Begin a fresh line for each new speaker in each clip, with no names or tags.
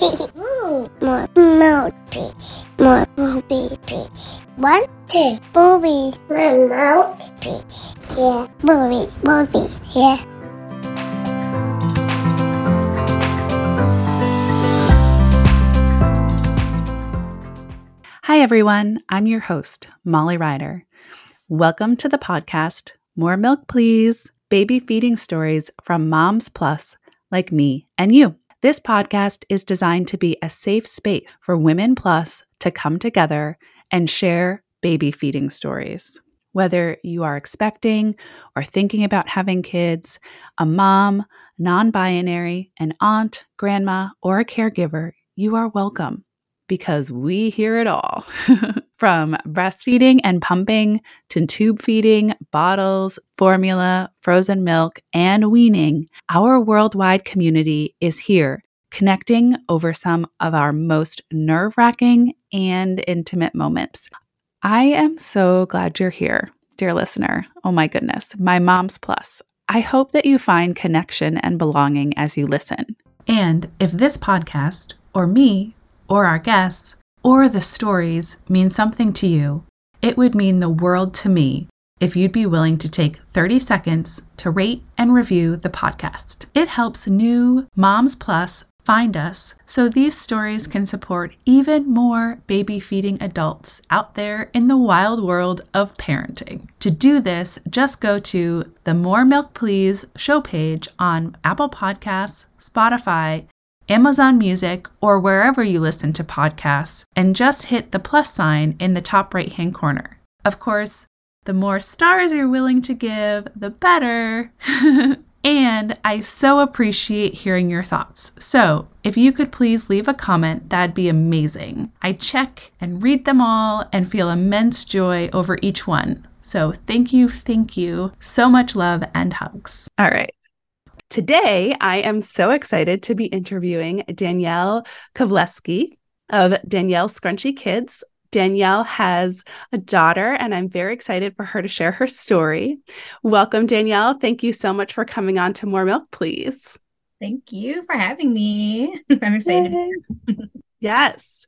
more mouthpiece. More mouthpiece. One, two, boobies. One mouthpiece. Yeah. Boobies, boobies. Yeah.
Hi, everyone. I'm your host, Molly Rider. Welcome to the podcast, More Milk Please Baby Feeding Stories from Moms Plus like me and you. This podcast is designed to be a safe space for Women Plus to come together and share baby feeding stories. Whether you are expecting or thinking about having kids, a mom, non binary, an aunt, grandma, or a caregiver, you are welcome because we hear it all from breastfeeding and pumping to tube feeding, bottles, formula, frozen milk, and weaning. Our worldwide community is here connecting over some of our most nerve wracking and intimate moments. I am so glad you're here, dear listener. Oh my goodness, my mom's plus. I hope that you find connection and belonging as you listen. And if this podcast, or me, or our guests, or the stories mean something to you, it would mean the world to me if you'd be willing to take 30 seconds to rate and review the podcast. It helps new Moms Plus find us so these stories can support even more baby feeding adults out there in the wild world of parenting. To do this, just go to the More Milk Please show page on Apple Podcasts, Spotify, Amazon Music, or wherever you listen to podcasts, and just hit the plus sign in the top right hand corner. Of course, the more stars you're willing to give, the better. and I so appreciate hearing your thoughts. So, if you could please leave a comment, that'd be amazing. I check and read them all and feel immense joy over each one. So, thank you, thank you. So much love and hugs. All right. Today, I am so excited to be interviewing Danielle Kawlewski of Danielle Scrunchy Kids. Danielle has a daughter, and I'm very excited for her to share her story. Welcome, Danielle. Thank you so much for coming on to More Milk, please.
Thank you for having me. I'm excited.
yes.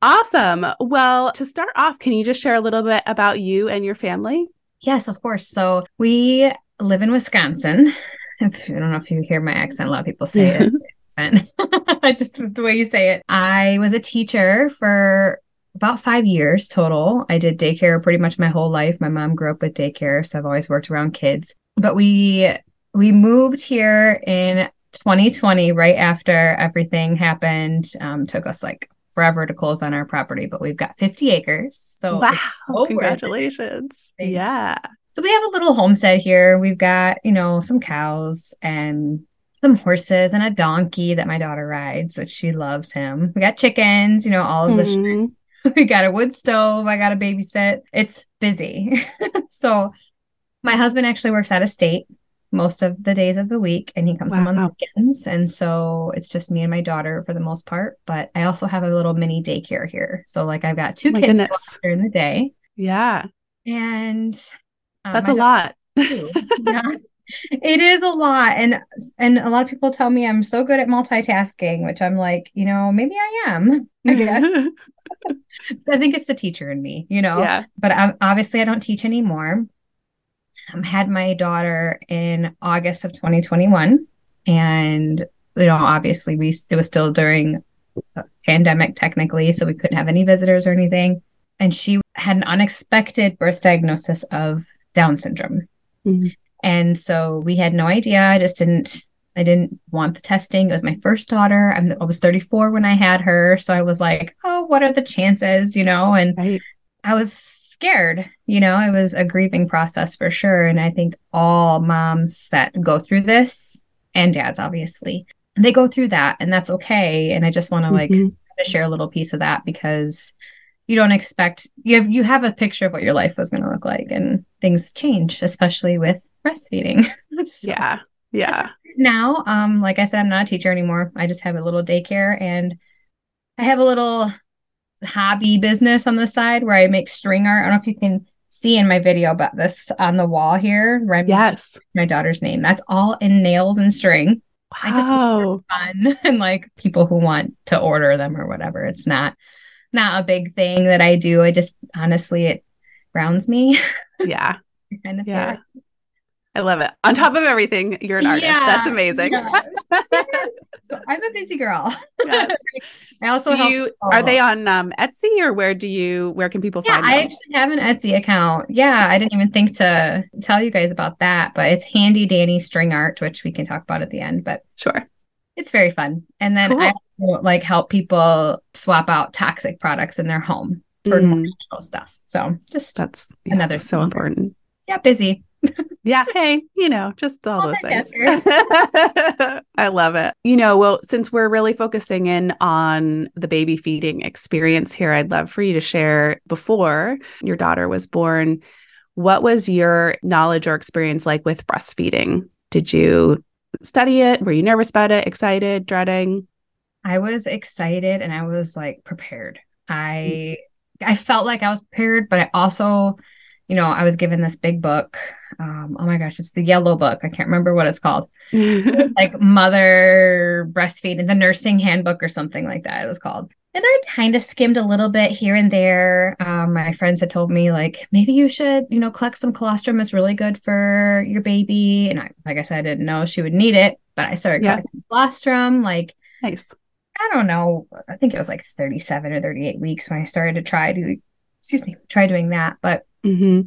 Awesome. Well, to start off, can you just share a little bit about you and your family?
Yes, of course. So we live in Wisconsin. I don't know if you hear my accent. A lot of people say it. I just the way you say it. I was a teacher for about five years total. I did daycare pretty much my whole life. My mom grew up with daycare, so I've always worked around kids. But we we moved here in 2020, right after everything happened. Um, took us like forever to close on our property, but we've got 50 acres. So
wow, congratulations. Yeah.
So we have a little homestead here. We've got, you know, some cows and some horses and a donkey that my daughter rides, which she loves him. We got chickens, you know, all of the mm-hmm. we got a wood stove. I got to babysit. It's busy. so my husband actually works out of state most of the days of the week and he comes wow. home on the weekends. And so it's just me and my daughter for the most part. But I also have a little mini daycare here. So like I've got two oh kids during the day.
Yeah.
And
um, That's a lot.
yeah. It is a lot. And and a lot of people tell me I'm so good at multitasking, which I'm like, you know, maybe I am. I guess. so I think it's the teacher in me, you know. Yeah. But I, obviously I don't teach anymore. I um, had my daughter in August of 2021 and you know, obviously we it was still during pandemic technically, so we couldn't have any visitors or anything. And she had an unexpected birth diagnosis of down syndrome. Mm-hmm. And so we had no idea. I just didn't I didn't want the testing. It was my first daughter. I'm, i was 34 when I had her. So I was like, oh, what are the chances, you know? And right. I was scared, you know, it was a grieving process for sure. And I think all moms that go through this and dads, obviously, they go through that and that's okay. And I just want to mm-hmm. like share a little piece of that because you don't expect you have you have a picture of what your life was going to look like and things change especially with breastfeeding.
So, yeah yeah.
now um like i said i'm not a teacher anymore. I just have a little daycare and i have a little hobby business on the side where i make string art. I don't know if you can see in my video about this on the wall here right
yes.
my daughter's name that's all in nails and string. I just
Wow.
fun and like people who want to order them or whatever. It's not not a big thing that I do. I just honestly it grounds me.
Yeah.
kind of
Yeah. I love it. On top of everything, you're an artist. That's amazing.
so I'm a busy girl.
Yes.
I also
Do you are they on um, Etsy or where do you where can people
Yeah,
find
I
them?
actually have an Etsy account. Yeah, I didn't even think to tell you guys about that, but it's Handy Danny String Art, which we can talk about at the end. But
Sure.
it's very fun. And then I also, like help people swap out toxic products in their home for more
Mm,
natural stuff. So just
that's yeah,
Another
so
thing.
important.
yeah, busy.
Yeah, hey, you know, just all those things. I love it. You know, well, since we're really focusing in on the baby feeding experience here, I'd love for you to share before your daughter was born, what was your knowledge or experience like with breastfeeding? Did you study it? Were you nervous about it, excited, dreading?
I was excited and I was like prepared. I I felt like I was prepared, but I also, you know, I was given this big book. Um, oh my gosh, it's the yellow book. I can't remember what it's called. It's like mother breastfeeding, the nursing handbook or something like that. It was called. And I kind of skimmed a little bit here and there. Um, my friends had told me like maybe you should, you know, collect some colostrum. It's really good for your baby. And I, like I said, I didn't know she would need it, but I started
Yeah.
collecting colostrum. Like
nice.
I don't know. I think it was like 37 or 38 weeks when I started to try to, excuse me, try doing that. But
hmm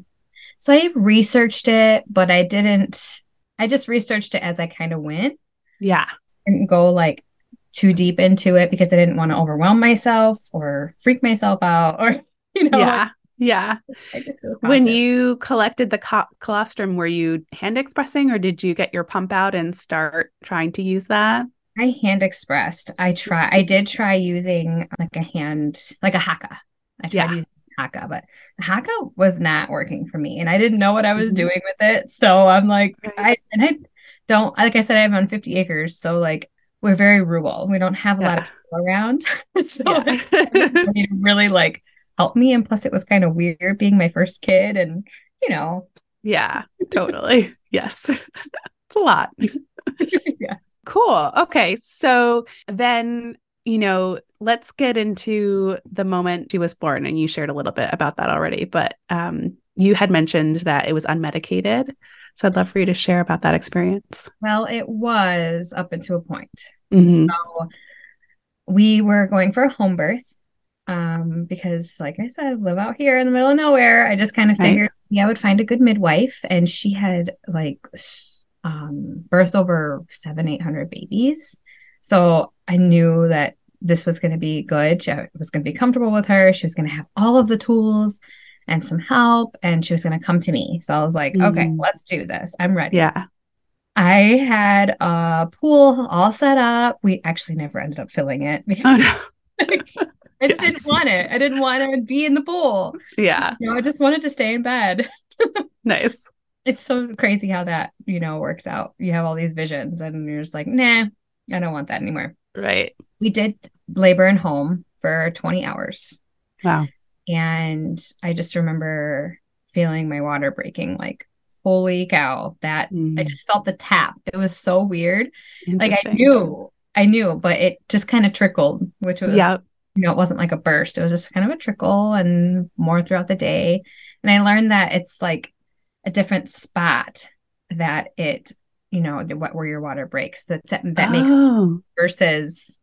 so I researched it, but I didn't, I just researched it as I kind of went.
Yeah.
Didn't go like too deep into it because I didn't want to overwhelm myself or freak myself out or, you know,
Yeah. Yeah.
I just feel
When you collected the co- colostrum, were you hand expressing or did you get your pump out and start trying to use that?
I hand expressed, I try, I did try using like a hand, like a Haakaa. I tried
Yeah.
using Haakaa, but the Haakaa was not working for me, and I didn't know what I was
Mhm.
doing with it. So I'm like, I and I don't like I said, I have on 50 acres, so like we're very rural. We don't have a lot of people around, so
Yeah.
really like help me. And plus, it was kind of weird being my first kid, and you know,
yeah, totally. Yes. it's a lot.
yeah.
Cool. Okay. So then, you know, let's get into the moment she was born. And you shared a little bit about that already, but um, you had mentioned that it was unmedicated. So I'd love for you to share about that experience.
Well, it was up until a point.
Mhm.
So we were going for a home birth um, because, like I said, I live out here in the middle of nowhere. I just kind of
Right.
figured yeah, I would find a good midwife, and she had like um, birthed over seven, eight hundred babies. So I knew that this was going to be good. She- I was going to be comfortable with her. She was going to have all of the tools and some help, and she was going to come to me. So I was like, okay,
Mhm.
let's do this. I'm ready.
Yeah.
I had a pool all set up. We actually never ended up filling it because
Oh, no.
I just didn't want it. I didn't want to be in the pool.
Yeah.
You know, I just wanted to stay in bed.
Nice.
It's so crazy how that, you know, works out. You have all these visions and you're just like, nah, I don't want that anymore.
Right.
We did labor and home for 20 hours.
Wow.
And I just remember feeling my water breaking like, holy cow, that I
Mm,
just felt the tap. It was so weird. like I knew, I knew, but it just kind of trickled, which was,
Yeah.
you know, it wasn't like a burst. It was just kind of a trickle and more throughout the day. And I learned that it's like a different spot that it, you know, the, what where your water breaks that that makes
oh,
versus,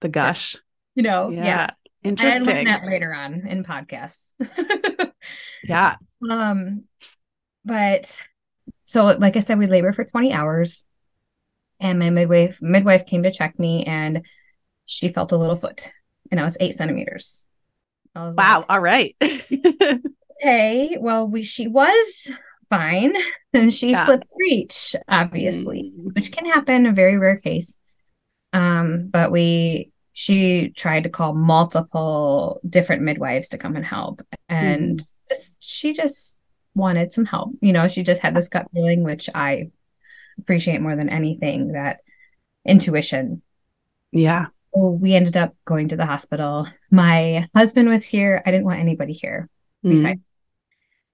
the gush.
you know,
Yeah.
yeah. I learned
Interesting.
that later on in podcasts.
Yeah.
Um, but so like I said, we labor for 20 hours and my midwife midwife came to check me and she felt a little foot and I was eight centimeters. I was
Wow.
like,
All right.
okay, well we she was fine. And she
Yeah.
flipped breech, obviously,
Mm.
which can happen, a very rare case. Um, but we she tried to call multiple different midwives to come and help. And just she just wanted some help. You know, she just had this gut feeling, which I appreciate more than anything, that intuition.
yeah.
Well, we ended up going to the hospital. My husband was here. I didn't want anybody here
Mm.
besides,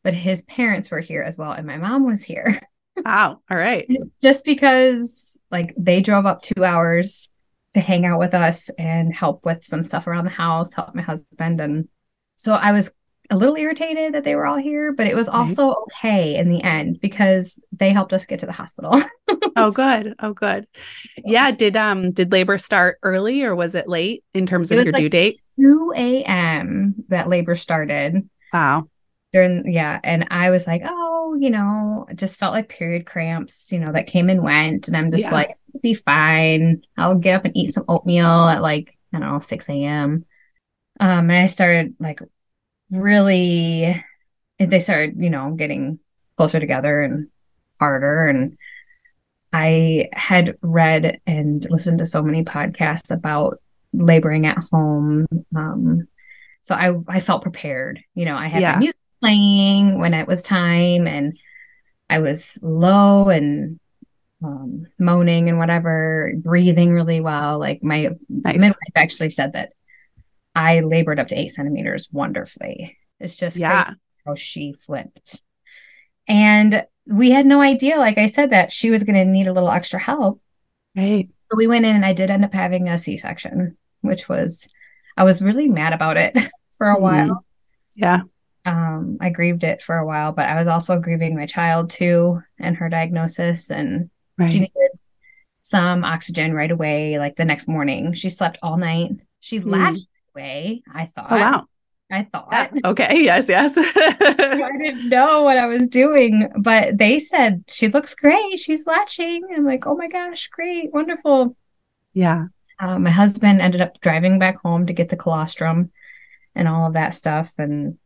but his parents were here as well, and my mom was here.
Wow. All right.
Just because like they drove up two hours to hang out with us and help with some stuff around the house, help my husband. And so I was a little irritated that they were all here, but it was also right. okay in the end because they helped us get to the hospital.
oh good. Oh good. Yeah. Did um did labor start early or was it late in terms of your like due date?
2 a.m. that labor started.
Wow.
During yeah. And I was like, oh, you know, just felt like period cramps, you know, that came and went. And I'm just yeah. like, be fine. I'll get up and eat some oatmeal at like, I don't know, 6 a.m. Um, and I started like really they started, you know, getting closer together and harder. And I had read and listened to so many podcasts about laboring at home. Um, so I I felt prepared. You know, I had yeah. my music playing when it was time, and I was low and um, moaning and whatever, breathing really well. Like my nice. midwife actually said that I labored up to eight centimeters wonderfully. It's just yeah how she flipped. And we had no idea, like I said, that she was going to need a little extra help.
Right.
So we went in and I did end up having a C section, which was, I was really mad about it for a mm while.
Yeah.
Um, I grieved it for a while, but I was also grieving my child too and her diagnosis. And right. she needed some oxygen right away, like the next morning. She slept all night. She mm. latched away, I thought.
Oh, wow.
I thought.
Yeah. Okay. Yes. Yes.
I didn't know what I was doing, but they said she looks great. She's latching. I'm like, oh my gosh, great, wonderful.
Yeah.
Uh, my husband ended up driving back home to get the colostrum and all of that stuff, and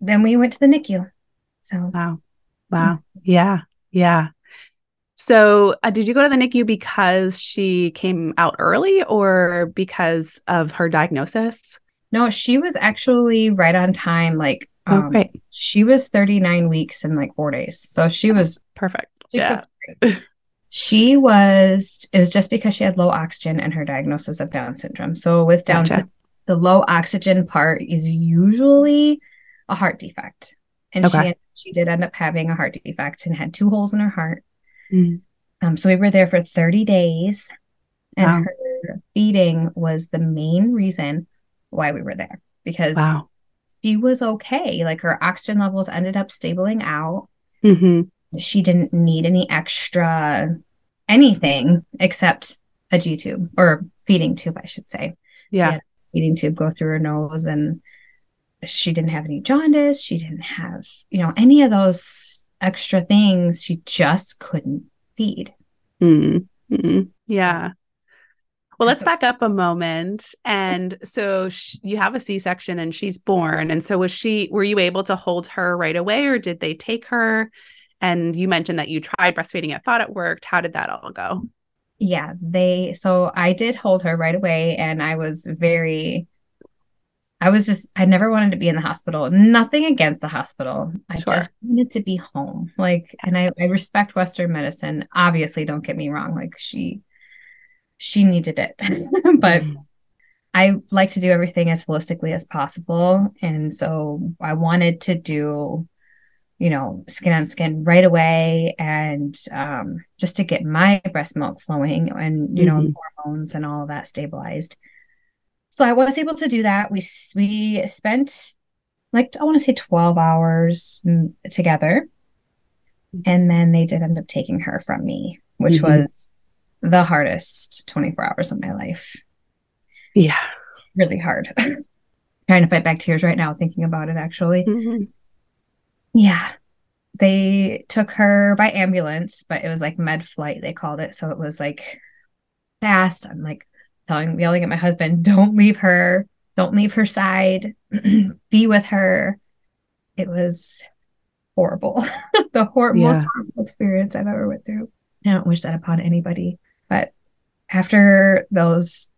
then we went to the NICU. So
wow, wow, yeah, yeah. So, uh, did you go to the NICU because she came out early or because of her diagnosis?
No, she was actually right on time. Like,
oh, um, okay.
She was 39 weeks and like four days. So she was
perfect.
She
yeah.
she was, it was just because she had low oxygen and her diagnosis of Down syndrome. So with Down gotcha. syndrome, the low oxygen part is usually a heart defect. And okay. she, she did end up having a heart defect and had two holes in her heart. Mm. Um, so we were there for 30 days and wow. her feeding was the main reason why we were there because wow. she was okay. Like her oxygen levels ended up stabling out.
Mm-hmm.
She didn't need any extra anything except a G tube or feeding tube, I should say.
Yeah.
feeding tube go through her nose and she didn't have any jaundice. She didn't have, you know, any of those extra things. She just couldn't feed.
Mm-hmm. Yeah. Well, let's back up a moment. And so sh- you have a C section and she's born. And so was she, were you able to hold her right away or did they take her? And you mentioned that you tried breastfeeding it, thought it worked. How did that all go?
Yeah, they, so I did hold her right away and I was very, I was just, I never wanted to be in the hospital. Nothing against the hospital. I sure. just wanted to be home. Like, and I, I respect Western medicine. Obviously, don't get me wrong. Like, she, she needed it. but mm-hmm. I like to do everything as holistically as possible. And so I wanted to do, you know, skin on skin right away and um, just to get my breast milk flowing and, you mm-hmm. know, hormones and all of that stabilized. So I was able to do that. We, we spent like, I want to say 12 hours together. Mm-hmm. And then they did end up taking her from me, which mm-hmm. was the hardest 24 hours of my life.
Yeah.
Really hard. Trying to fight back tears right now thinking about it, actually.
Mm-hmm.
Yeah. They took her by ambulance, but it was like med flight, they called it. So it was like fast. I'm like telling, yelling at my husband, don't leave her. Don't leave her side. Be with her. It was horrible. the hor- yeah. most horrible experience I've ever went through. I don't wish that upon anybody. But after those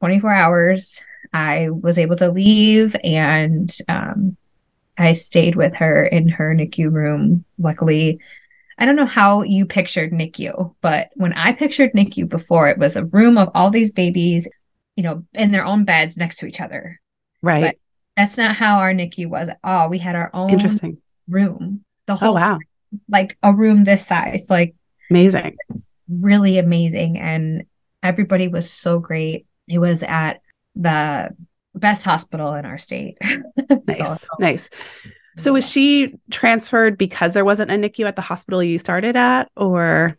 24 hours, I was able to leave and um, I stayed with her in her NICU room. Luckily, I don't know how you pictured NICU, but when I pictured NICU before, it was a room of all these babies, you know, in their own beds next to each other.
Right. But
that's not how our NICU was at all. We had our own
interesting
room. The oh, whole
oh, wow.
like a room this size. Like
amazing.
really amazing. And everybody was so great. It was at the best hospital in our state.
nice. So, nice. So was she transferred because there wasn't a NICU at the hospital you started at, or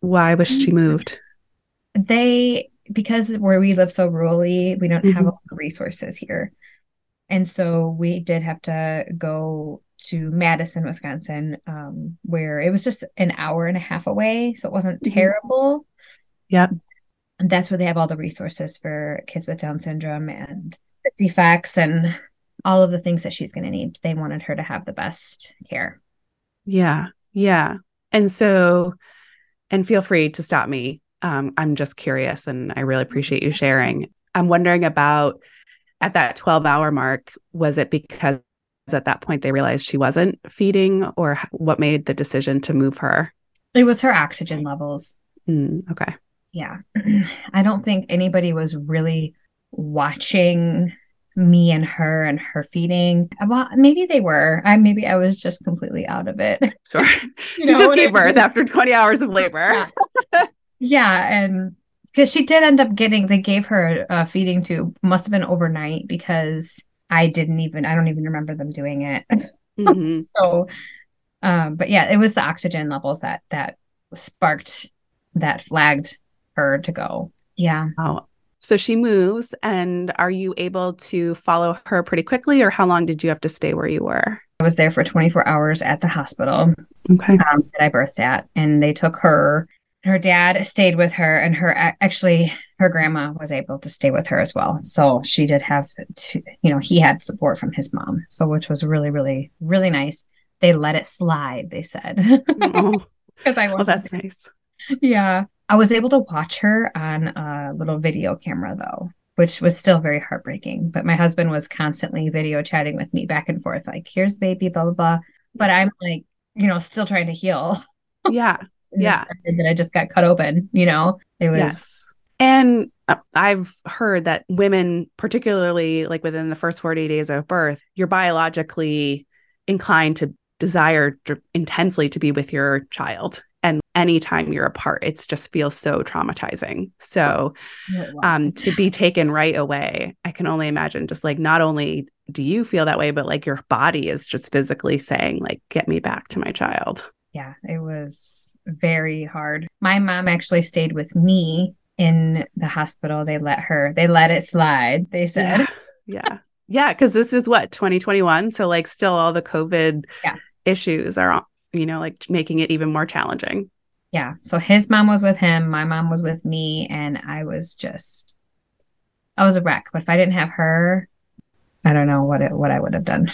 why was she mm-hmm. moved?
They because where we live so rurally, we don't mm-hmm. have a lot of resources here. And so we did have to go to Madison, Wisconsin, um, where it was just an hour and a half away. So it wasn't mm-hmm. terrible.
Yep.
And that's where they have all the resources for kids with Down syndrome and defects and all of the things that she's going to need. They wanted her to have the best care.
Yeah. Yeah. And so, and feel free to stop me. Um, I'm just curious and I really appreciate you sharing. I'm wondering about at that 12 hour mark, was it because at that point they realized she wasn't feeding or what made the decision to move her?
It was her oxygen levels.
Mm, okay.
Yeah. I don't think anybody was really watching me and her and her feeding. Well, maybe they were. I maybe I was just completely out of it.
Sure. you, know, you just gave birth after 20 hours of labor.
yeah. yeah. And because she did end up getting, they gave her a feeding tube, must have been overnight because I didn't even, I don't even remember them doing it. Mm-hmm. so, um, but yeah, it was the oxygen levels that, that sparked, that flagged her to go. Yeah.
Oh, so she moves, and are you able to follow her pretty quickly, or how long did you have to stay where you were?
I was there for 24 hours at the hospital
okay.
um, that I birthed at, and they took her her dad stayed with her and her actually her grandma was able to stay with her as well. So she did have to you know he had support from his mom so which was really really really nice. They let it slide they said.
Because i was well, that's nice.
Yeah i was able to watch her on a little video camera though which was still very heartbreaking but my husband was constantly video chatting with me back and forth like here's baby blah blah blah but i'm like you know still trying to heal
yeah yeah
that I just got cut open. You know, it was. Yes.
And uh, I've heard that women, particularly like within the first 40 days of birth, you're biologically inclined to desire intensely to be with your child. Anytime you're apart, it just feels so traumatizing. So, um, to be taken right away, I can only imagine just like not only do you feel that way, but like your body is just physically saying, like, get me back to my child
yeah, it was very hard. My mom actually stayed with me in the hospital. They let her, they let it slide, they said.
Yeah. Yeah. Cause this is what, 2021. So, like, still all the COVID
yeah.
issues are, you know, like making it even more challenging.
Yeah. So his mom was with him, my mom was with me, and I was just, I was a wreck. But if I didn't have her, I don't know what it, what I would have done.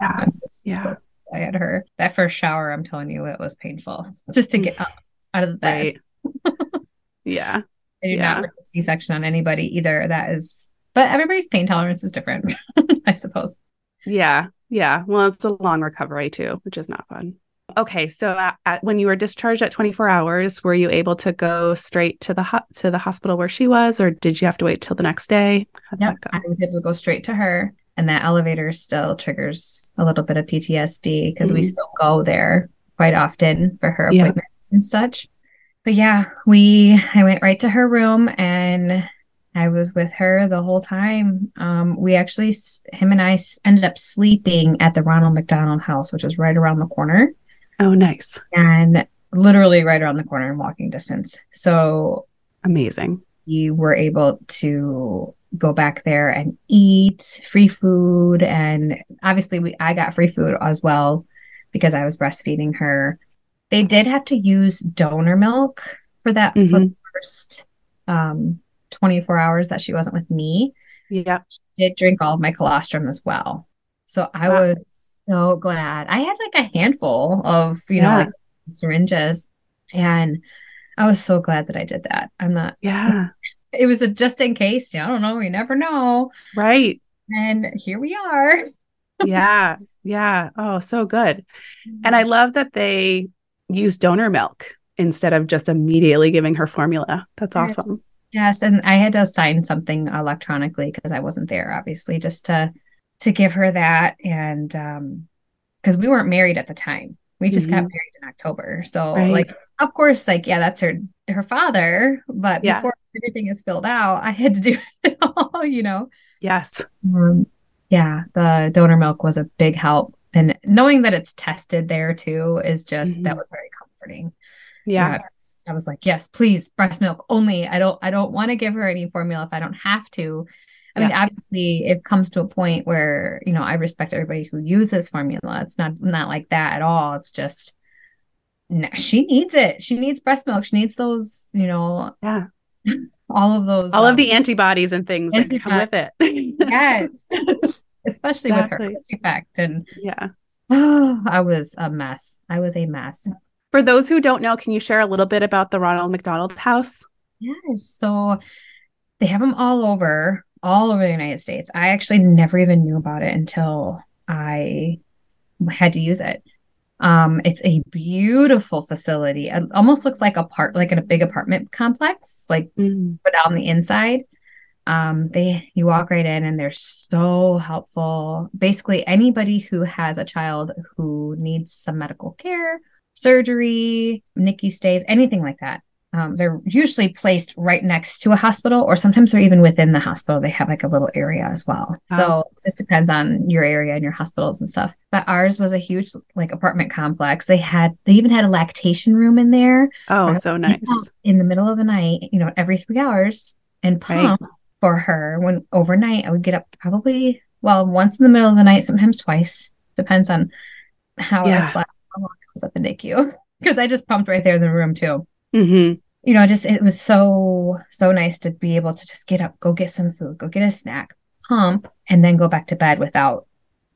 Yeah. Yeah. So
I had her that first shower. I'm telling you, it was painful just to get up out of the bed.
Right. yeah.
I do
yeah.
not a C-section on anybody either. That is, but everybody's pain tolerance is different, I suppose.
Yeah. Yeah. Well, it's a long recovery too, which is not fun. Okay, so at, at, when you were discharged at 24 hours, were you able to go straight to the ho- to the hospital where she was, or did you have to wait till the next day?
Yeah, I was able to go straight to her and that elevator still triggers a little bit of PTSD because mm-hmm. we still go there quite often for her appointments yeah. and such. But yeah, we I went right to her room and I was with her the whole time. Um, we actually him and I ended up sleeping at the Ronald McDonald House, which was right around the corner.
Oh, nice!
And literally right around the corner in walking distance. So
amazing.
We were able to go back there and eat free food and obviously we I got free food as well because I was breastfeeding her. They did have to use donor milk for that mm-hmm. for the first um 24 hours that she wasn't with me.
Yeah.
She did drink all of my colostrum as well. So I wow. was so glad. I had like a handful of, you yeah. know, like syringes and I was so glad that I did that. I'm not
Yeah
it was a just in case. I don't know. You never know.
Right.
And here we are.
yeah. Yeah. Oh, so good. And I mm-hmm. love that they use donor milk instead of just immediately giving her formula. That's yes. awesome.
Yes, and I had to sign something electronically because I wasn't there, obviously, just to to give her that, and um, because we weren't married at the time, We just got
Mhm.
married in October. So
Right.
like of course, like, yeah, that's her her father, but
Yeah.
before everything is filled out, I had to do it all, you know.
Yes.
Um, yeah, the donor milk was a big help. And knowing that it's tested there too is just that
Mhm.
was very comforting.
Yeah.
I was- I was like, yes, please, breast milk only. I don't I don't want to give her any formula if I don't have to. I mean, obviously it comes to a point where, you know, I respect everybody who uses formula. It's not not like that at all. It's just no, she needs it. She needs breast milk. She needs those, you know,
Yeah.
all of those
All of
um,
the antibodies and things that come with it.
yes. Especially with her effect and
yeah.
I was a mess. I was a mess.
For those who don't know, can you share a little bit about the Ronald McDonald House?
Yes. So they have them all over, all over the United States. I actually never even knew about it until I had to use it. Um, it's a beautiful facility. It almost looks like a part, like in a big apartment complex, like but on the inside. Um, they you walk right in and they're so helpful. Basically, anybody who has a child who needs some medical care, surgery, NICU stays, anything like that. Um, they're usually placed right next to a hospital, or sometimes they're even within the hospital. They have like a little area as well.
Wow.
So it just depends on your area and your hospitals and stuff. But ours was a huge like apartment complex. They had they even had a lactation room in there
Oh, so nice.
in the middle of the night, you know, every three hours and
Right.
pump for her when overnight. I would get up probably, well, once in the middle of the night, sometimes twice. Depends on how I
Yeah.
slept, how long I was at the NICU. Because I just pumped right there in the room too.
hmm
You know, just it was so, so nice to be able to just get up, go get some food, go get a snack, pump, and then go back to bed without,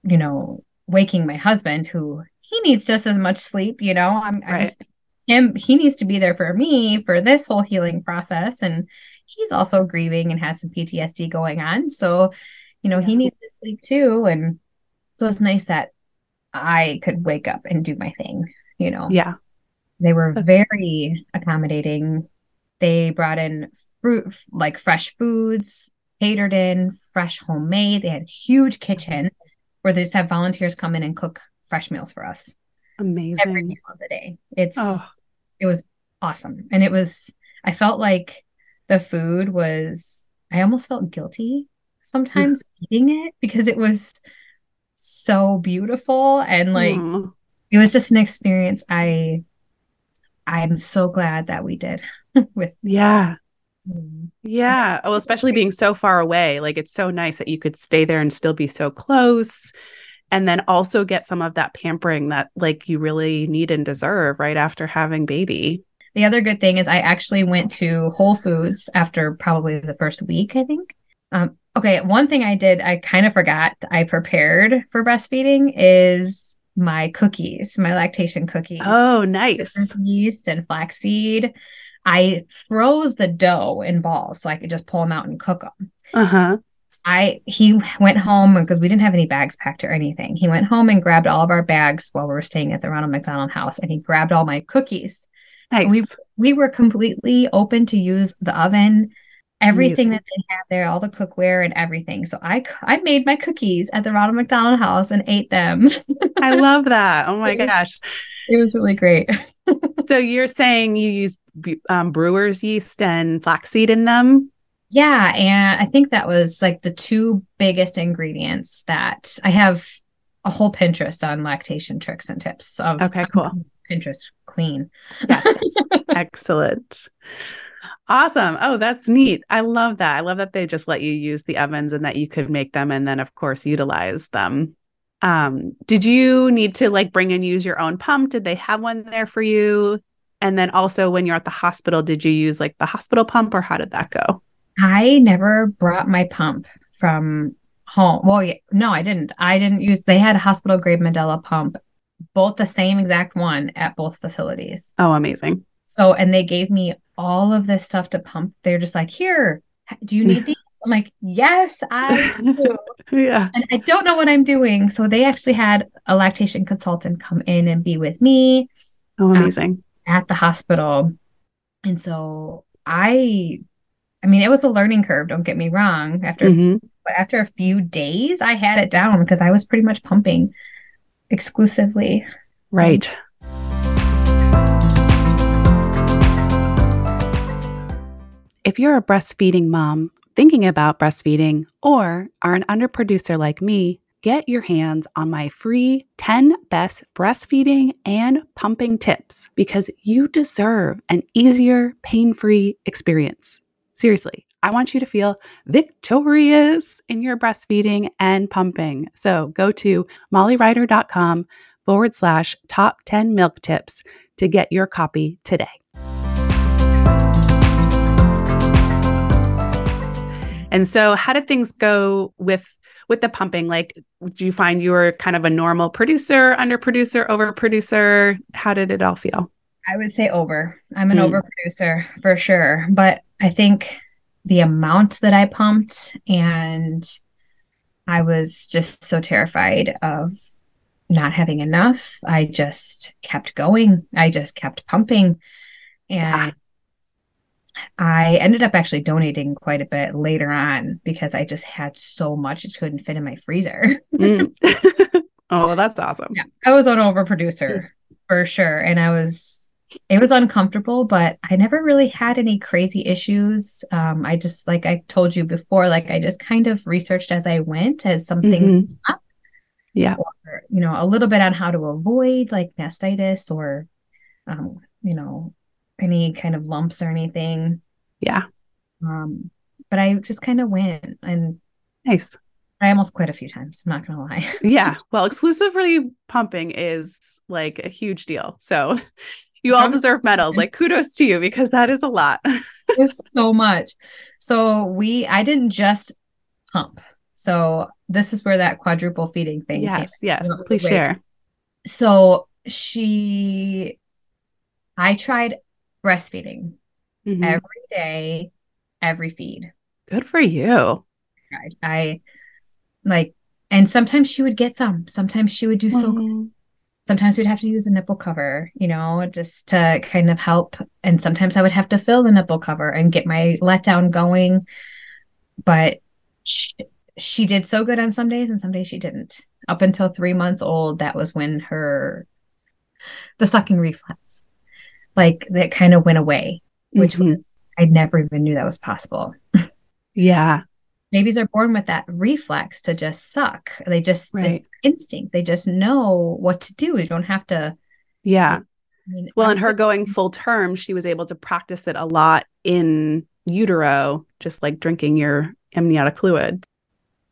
you know, waking my husband who he needs just as much sleep, you know. I'm, I'm just him he needs to be there for me for this whole healing process and he's also grieving and has some PTSD going on so you know he needs to sleep too and so it's nice that I could wake up and do my thing you know
Yeah.
They were very accommodating they brought in fruit like fresh foods catered in fresh homemade they had a huge kitchen where they just have volunteers come in and cook fresh meals for us
Amazing.
every meal of the day. It's
Oh.
it was awesome. And it was I felt like the food was I almost felt guilty sometimes eating it because it was so beautiful and like it was just an experience I I'm so glad that we did with
Yeah.
Mm.
Yeah. Oh, especially being so far away. Like it's so nice that you could stay there and still be so close. And then also get some of that pampering that like you really need and deserve right after having baby.
The other good thing is I actually went to Whole Foods after probably the first week, I think. Um, okay, one thing I did, I kind of forgot I prepared for breastfeeding is my cookies, my lactation cookies.
Oh, nice.
Yeast and flaxseed. I froze the dough in balls so I could just pull them out and cook them.
Uh-huh.
I he went home because we didn't have any bags packed or anything. He went home and grabbed all of our bags while we were staying at the Ronald McDonald House, and he grabbed all my cookies
Nice.
we we were completely open to use the oven everything
Amazing.
that they had there all the cookware and everything so I I made my cookies at the ronald mcdonald house and ate them
I love that. Oh my gosh.
it was really great
So you're saying you use um, brewer's yeast and flaxseed in them?
yeah and i think that was like the two biggest ingredients that i have a whole pinterest on lactation tricks and tips of
Okay, cool.
pinterest queen
Yes. Excellent. Awesome. Oh, that's neat. I love that. I love that they just let you use the ovens and that you could make them and then of course utilize them. Um, did you need to like bring and use your own pump? Did they have one there for you? And then also when you're at the hospital, did you use like the hospital pump or how did that go?
I never brought my pump from home. Well, yeah, no, I didn't. I didn't use, they had a hospital grade Medela pump, both the same exact one at both facilities.
Oh, amazing.
So, and they gave me all of this stuff to pump. They're just like, here, do you need these? I'm like, yes, I do.
yeah.
and I don't know what I'm doing. So they actually had a lactation consultant come in and be with me
Oh, amazing.
at the hospital. And so I, I mean, it was a learning curve, don't get me wrong. After
Mhm.
but after a few days, I had it down because I was pretty much pumping exclusively.
Right. If you're a breastfeeding mom thinking about breastfeeding or are an underproducer like me, get your hands on my free 10 best breastfeeding and pumping tips because you deserve an easier, pain free experience. Seriously, I want you to feel victorious in your breastfeeding and pumping. So go to mollyrider.com forward slash top 10 milk tips to get your copy today. And so, how did things go with with the pumping? Like, do you find you were kind of a normal producer, under producer, over producer? How did it all feel?
I would say over. I'm an mm. over producer for sure. But I think the amount that I pumped and I was just so terrified of not having enough. I just kept going. I just kept pumping. And I ended up actually donating quite a bit later on because I just had so much it couldn't fit in my freezer. mm.
oh, that's awesome.
Yeah, I was an overproducer for sure. And I was, it was uncomfortable, but I never really had any crazy issues. Um, I just, like I told you before, like I just kind of researched as I went as something mm-hmm. up.
Yeah.
Or, you know, a little bit on how to avoid like mastitis or, um, you know, any kind of lumps or anything.
Yeah.
Um, but I just kind of went and
nice.
I almost quit a few times. I'm not gonna lie.
yeah. Well, exclusively pumping is like a huge deal. So you all deserve medals. Like kudos to you because that is a lot.
There's so much. So we I didn't just pump. So this is where that quadruple feeding thing.
Yes, came. yes. Please share.
So she I tried breastfeeding mm-hmm. every day, every feed.
Good for you.
I, I like, and sometimes she would get some, sometimes she would do so mm-hmm. Sometimes we'd have to use a nipple cover, you know, just to kind of help. And sometimes I would have to fill the nipple cover and get my letdown going. But she, she did so good on some days and some days she didn't. Up until three months old, that was when her the sucking reflex like that kind of went away, which mm-hmm. was I never even knew that was possible.
yeah.
Babies are born with that reflex to just suck. They just right. instinct. They just know what to do. You don't have to.
Yeah. I mean, well, in her going full term, she was able to practice it a lot in utero, just like drinking your amniotic fluid.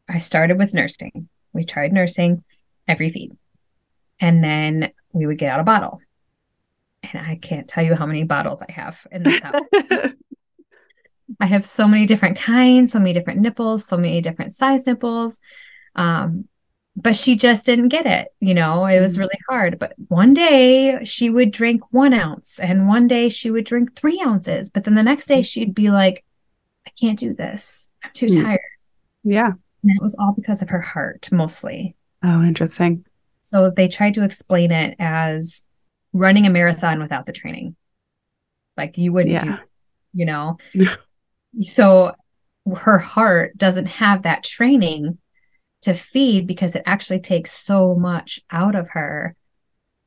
I started with nursing. We tried nursing every feed. And then we would get out a bottle and I can't tell you how many bottles I have in this house. I have so many different kinds, so many different nipples, so many different size nipples. Um, but she just didn't get it. You know, it was mm. really hard. But one day she would drink one ounce, and one day she would drink three ounces. But then the next day she'd be like, I can't do this. I'm too mm. tired.
Yeah.
And it was all because of her heart, mostly.
Oh, interesting.
So they tried to explain it as running a marathon without the training. Like you wouldn't yeah. do, you know? so her heart doesn't have that training to feed because it actually takes so much out of her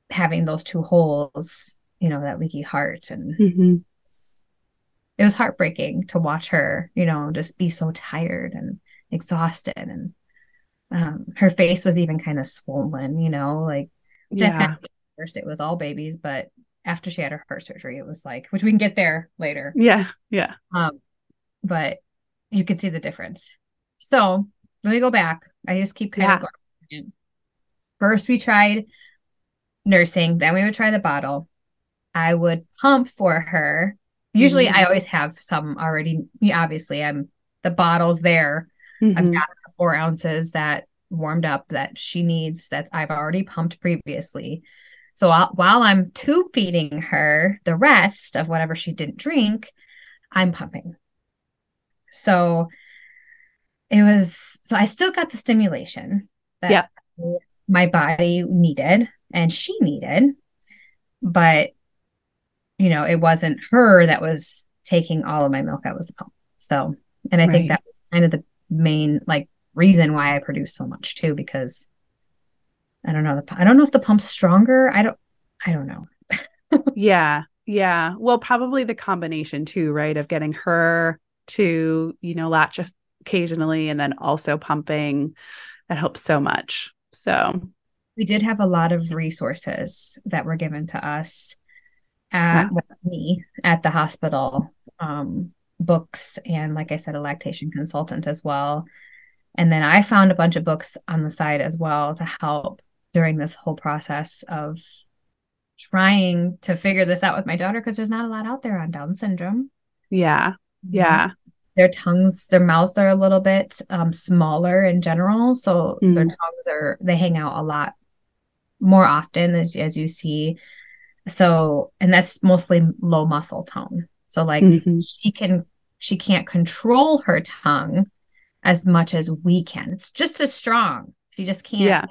having those two holes, you know, that leaky heart. And mm-hmm. it was heartbreaking to watch her, you know, just be so tired and exhausted. And um, her face was even kind of swollen, you know, like yeah. First it was all babies, but after she had her heart surgery, it was like, which we can get there later.
Yeah. Yeah.
Um, but you could see the difference. So let me go back. I just keep kind yeah. of going. First, we tried nursing, then we would try the bottle. I would pump for her. Usually, mm-hmm. I always have some already. Obviously, I'm the bottle's there. Mm-hmm. I've got the four ounces that warmed up that she needs that I've already pumped previously. So I'll, while I'm tube feeding her the rest of whatever she didn't drink, I'm pumping. So it was, so I still got the stimulation that
yeah.
my body needed and she needed. But, you know, it wasn't her that was taking all of my milk. I was the pump. So, and I right. think that was kind of the main like reason why I produced so much too, because I don't know. I don't know if the pump's stronger. I don't. I don't know.
yeah, Yeah. Well, probably the combination too, right? Of getting her to, you know, latch occasionally and then also pumping. That helps so much. So
we did have a lot of resources that were given to us at me at the hospital. Um, books and like I said, a lactation consultant as well. And then I found a bunch of books on the side as well to help during this whole process of trying to figure this out with my daughter because there's not a lot out there on Down syndrome.
Yeah. Yeah.
Their tongues, their mouths are a little bit um, smaller in general. So mm. their tongues are, they hang out a lot more often as, as you see. So, and that's mostly low muscle tone. So, like, mm-hmm. she can, she can't control her tongue as much as we can. It's just as strong. She just can't yeah.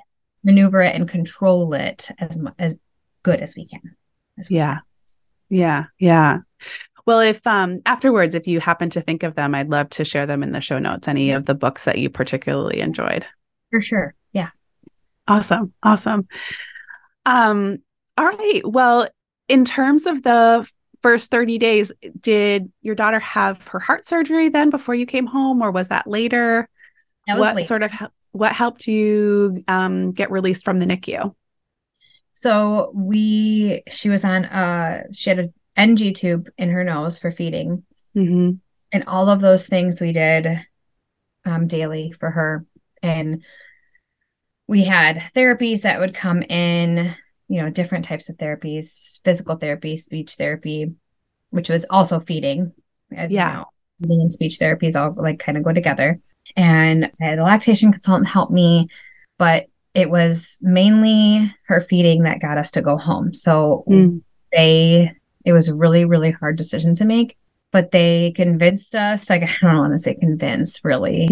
Maneuver it and control it as as good as we can.
As we yeah. Yeah. Yeah. Well, if um afterwards, if you happen to think of them, I'd love to share them in the show notes, any of the books that you particularly enjoyed.
For sure. Yeah.
Awesome. Awesome. Um, all right. Well, in terms of the first 30 days, did your daughter have her heart surgery then before you came home, or was that later?
That was
what
later.
sort of what helped you um, get released from the NICU?
So we, she was on, uh, she had an NG tube in her nose for feeding,
mm-hmm.
and all of those things we did um, daily for her, and we had therapies that would come in, you know, different types of therapies, physical therapy, speech therapy, which was also feeding, as yeah. you know, feeding and speech therapies all like kind of go together. And I had a lactation consultant help me, but it was mainly her feeding that got us to go home. So mm. they, it was a really, really hard decision to make, but they convinced us, like, I don't want to say convince, really,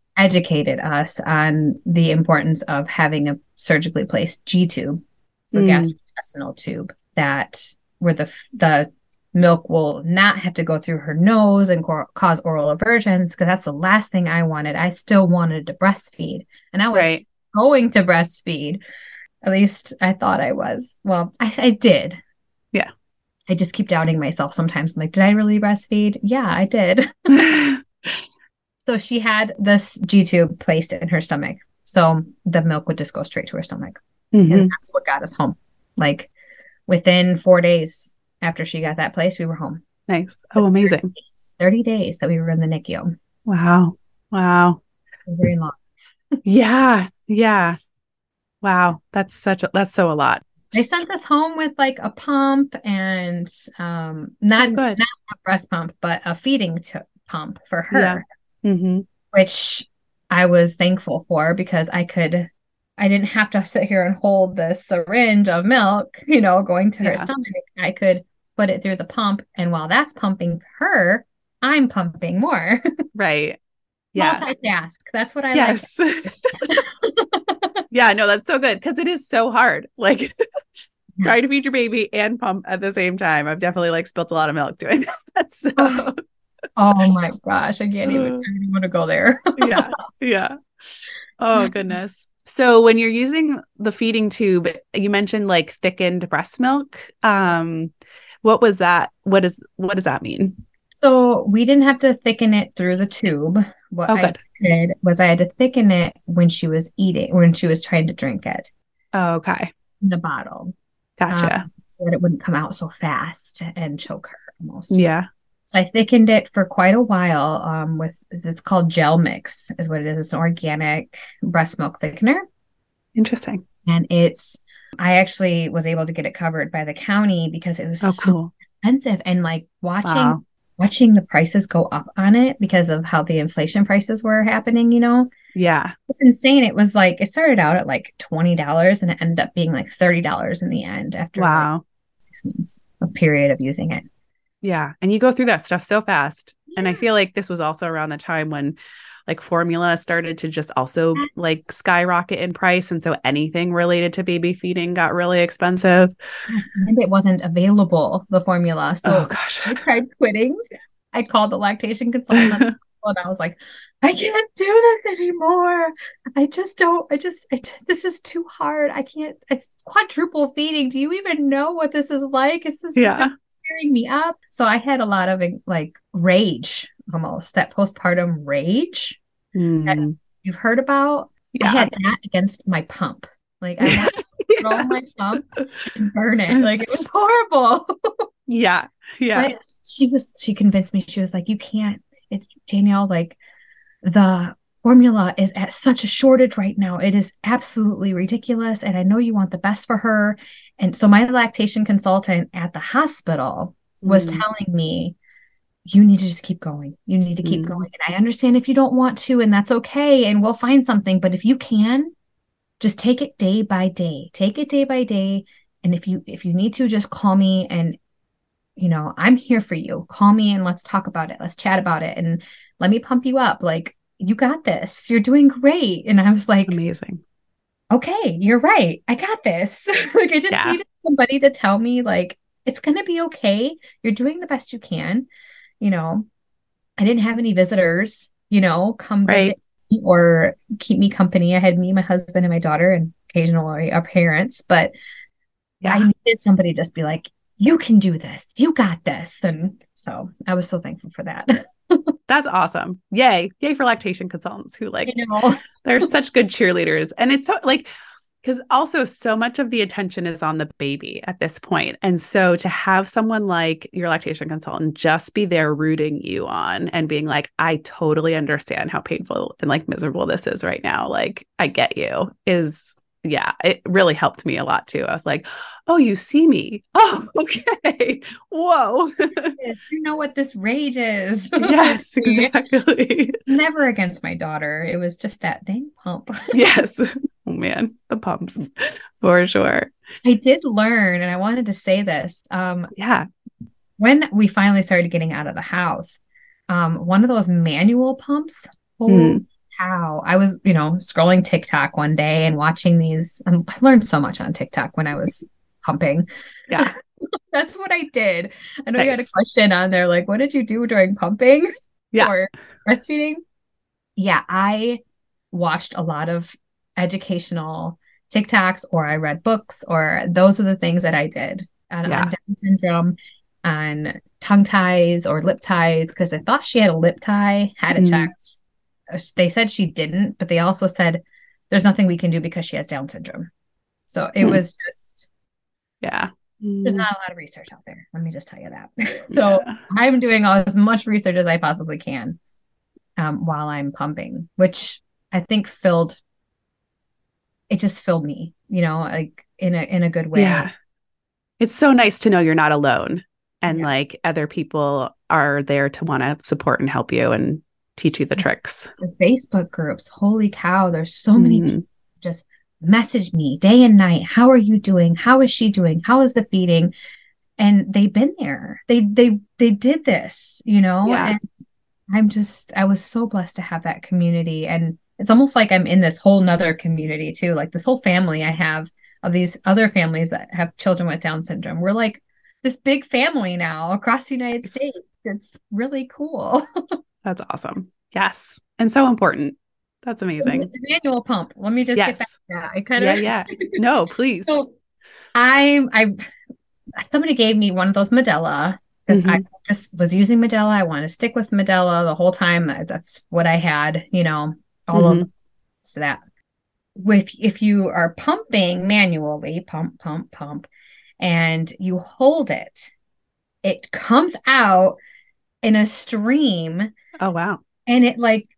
educated us on the importance of having a surgically placed G tube, so mm. gastrointestinal tube, that where the, the milk will not have to go through her nose and co- cause oral aversions because that's the last thing I wanted. I still wanted to breastfeed and I was right going to breastfeed. At least I thought I was. Well, I, I did.
Yeah.
I just keep doubting myself sometimes. I'm like, did I really breastfeed? Yeah, I did. so she had this G tube placed in her stomach. So the milk would just go straight to her stomach. Mm-hmm. And that's what got us home. Like within four days after she got that place, we were home.
Nice. Oh, amazing.
30 days, 30 days that we were in the NICU.
Wow. Wow.
It was very long.
yeah. Yeah. Wow. That's such a, that's so a lot.
They sent us home with like a pump and um not, oh, not a breast pump, but a feeding t- pump for her,
yeah. mm-hmm.
which I was thankful for because I could, I didn't have to sit here and hold this syringe of milk, you know, going to her yeah. stomach. I could put it through the pump. And while that's pumping her, I'm pumping more.
right yeah.
multitask. That's what I
yes. like. yeah, no, that's so good because it is so hard. Like trying to feed your baby and pump at the same time. I've definitely like spilt a lot of milk doing that. So
oh my gosh, I can't even, even want to go there.
yeah. Yeah. Oh goodness. So when you're using the feeding tube, you mentioned like thickened breast milk. Um, what was that? What is what does that mean?
So we didn't have to thicken it through the tube. What oh, I did was I had to thicken it when she was eating, when she was trying to drink it.
Oh, okay.
the bottle.
Gotcha. Um,
so that it wouldn't come out so fast and choke her almost.
Yeah.
So I thickened it for quite a while um, with it's called Gelmix is what it is. It's an organic breast milk thickener.
Interesting.
And it's I actually was able to get it covered by the county because it was oh, so cool. expensive. And like watching wow watching the prices go up on it because of how the inflation prices were happening, you know?
Yeah.
It's insane. It was like, it started out at like $20 and it ended up being like $30 in the end after
wow.
Like six months, a period of using it.
Yeah. And you go through that stuff so fast. Yeah. And I feel like this was also around the time when like formula started to just also like skyrocket in price and so anything related to baby feeding got really expensive.
And it wasn't available the formula so
oh gosh.
I tried quitting. I called the lactation consultant and i was like i can't do this anymore. I just don't i just I, this is too hard. I can't it's quadruple feeding. Do you even know what this is like? It's just
yeah.
tearing me up. So I had a lot of like rage almost that postpartum rage mm. that hmm. you've heard about. Yeah. I had that against my pump. Like I had to throw my pump and burn it. Like it was horrible.
yeah. Yeah.
But she was she convinced me, she was like, You can't, it's Danielle, like the formula is at such a shortage right now. It is absolutely ridiculous. And I know you want the best for her. And so my lactation consultant at the hospital was mm. telling me, you need to just keep going. You need to keep mm. going. And I understand if you don't want to, and that's okay. And we'll find something. But if you can, just take it day by day. Take it day by day. And if you if you need to, just call me and you know, I'm here for you. Call me and let's talk about it. Let's chat about it and let me pump you up. Like you got this. You're doing great. And I was like,
amazing.
Okay, you're right. I got this. like, I just yeah. needed somebody to tell me, like, it's going to be okay. You're doing the best you can. You know, I didn't have any visitors, you know, come right. visit me or keep me company. I had me, my husband, and my daughter, and occasionally our parents. But yeah. I needed somebody to just be like, you can do this. You got this. And so I was so thankful for that.
That's awesome. Yay. Yay for lactation consultants who like they're such good cheerleaders. And it's so like because also so much of the attention is on the baby at this point. And so to have someone like your lactation consultant just be there rooting you on and being like, I totally understand how painful and like miserable this is right now. Like, I get you is yeah, it really helped me a lot too. I was like, oh, you see me. Oh, okay. Whoa.
yes, you know what this rage is.
yes, exactly.
Never against my daughter. It was just that dang pump.
yes. Oh man, the pumps for sure.
I did learn, and I wanted to say this. Um,
yeah.
When we finally started getting out of the house, um, one of those manual pumps, oh, mm how I was, you know, scrolling TikTok one day and watching these. Um, I learned so much on TikTok when I was pumping.
Yeah.
That's what I did. I know nice. you had a question on there, like, what did you do during pumping?
Yeah.
or breastfeeding? Yeah, I watched a lot of educational TikToks or I read books or those are the things that I did on, yeah. on Down syndrome, on tongue ties or lip ties, because I thought she had a lip tie, had it mm. checked they said she didn't, but they also said there's nothing we can do because she has Down syndrome. So it hmm. was just,
yeah.
There's not a lot of research out there. Let me just tell you that. so yeah. I'm doing as much research as I possibly can um, while I'm pumping, which I think filled. It just filled me, you know, like in a in a good way.
Yeah. It's so nice to know you're not alone, and yeah. like other people are there to want to support and help you, and teach you the tricks.
The Facebook groups, holy cow, there's so many mm. people just message me day and night. How are you doing? How is she doing? How is the feeding? And they've been there. They they they did this, you know?
Yeah.
And I'm just I was so blessed to have that community. And it's almost like I'm in this whole nother community too. Like this whole family I have of these other families that have children with Down syndrome. We're like this big family now across the United States. It's really cool.
That's awesome. Yes. And so important. That's amazing.
So the manual pump. Let me just yes. get back to that. I kind
of Yeah, yeah. No, please.
so I I somebody gave me one of those Medela because mm-hmm. I just was using Medela. I want to stick with Medela the whole time. That's what I had, you know, all mm-hmm. of so that. If if you are pumping manually, pump, pump, pump, and you hold it, it comes out in a stream
Oh wow.
And it like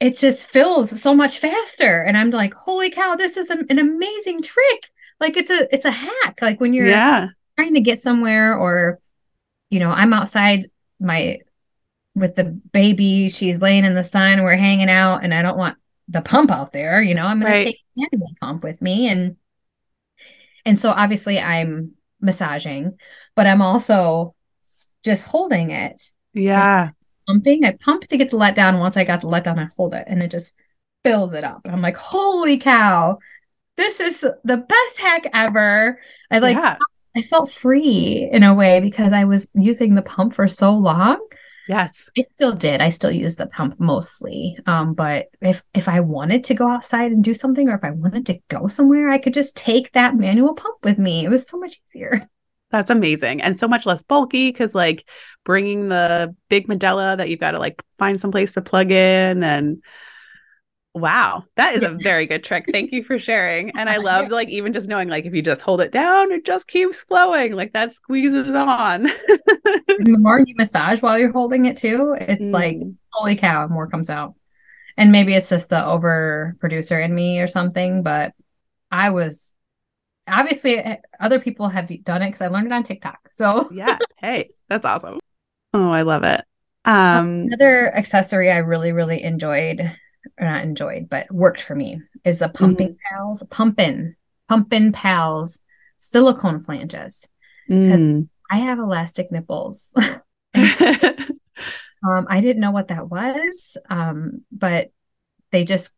it just fills so much faster and I'm like, "Holy cow, this is a, an amazing trick." Like it's a it's a hack. Like when you're
yeah.
trying to get somewhere or you know, I'm outside my with the baby, she's laying in the sun, we're hanging out and I don't want the pump out there, you know, I'm going right. to take the animal pump with me and and so obviously I'm massaging, but I'm also just holding it.
Yeah
pumping. I pump to get the letdown. Once I got the letdown, I hold it and it just fills it up. And I'm like, holy cow, this is the best hack ever. I like, yeah. I felt free in a way because I was using the pump for so long.
Yes.
I still did. I still use the pump mostly. Um, but if if I wanted to go outside and do something or if I wanted to go somewhere, I could just take that manual pump with me. It was so much easier.
That's amazing. And so much less bulky because, like, bringing the big Medela that you've got to like find some place to plug in. And wow, that is a very good trick. Thank you for sharing. And I love, like, even just knowing, like, if you just hold it down, it just keeps flowing. Like, that squeezes on.
the more you massage while you're holding it, too, it's mm. like, holy cow, more comes out. And maybe it's just the over producer in me or something, but I was obviously eh, other people have done it because I learned it on TikTok. So
yeah, hey, that's awesome. Oh, I love it. Um,
another accessory I really, really enjoyed, or not enjoyed, but worked for me is the pumping mm-hmm. pals, pumping, pumping pals silicone flanges. Mm. I have elastic nipples. so, um, I didn't know what that was, um, but they just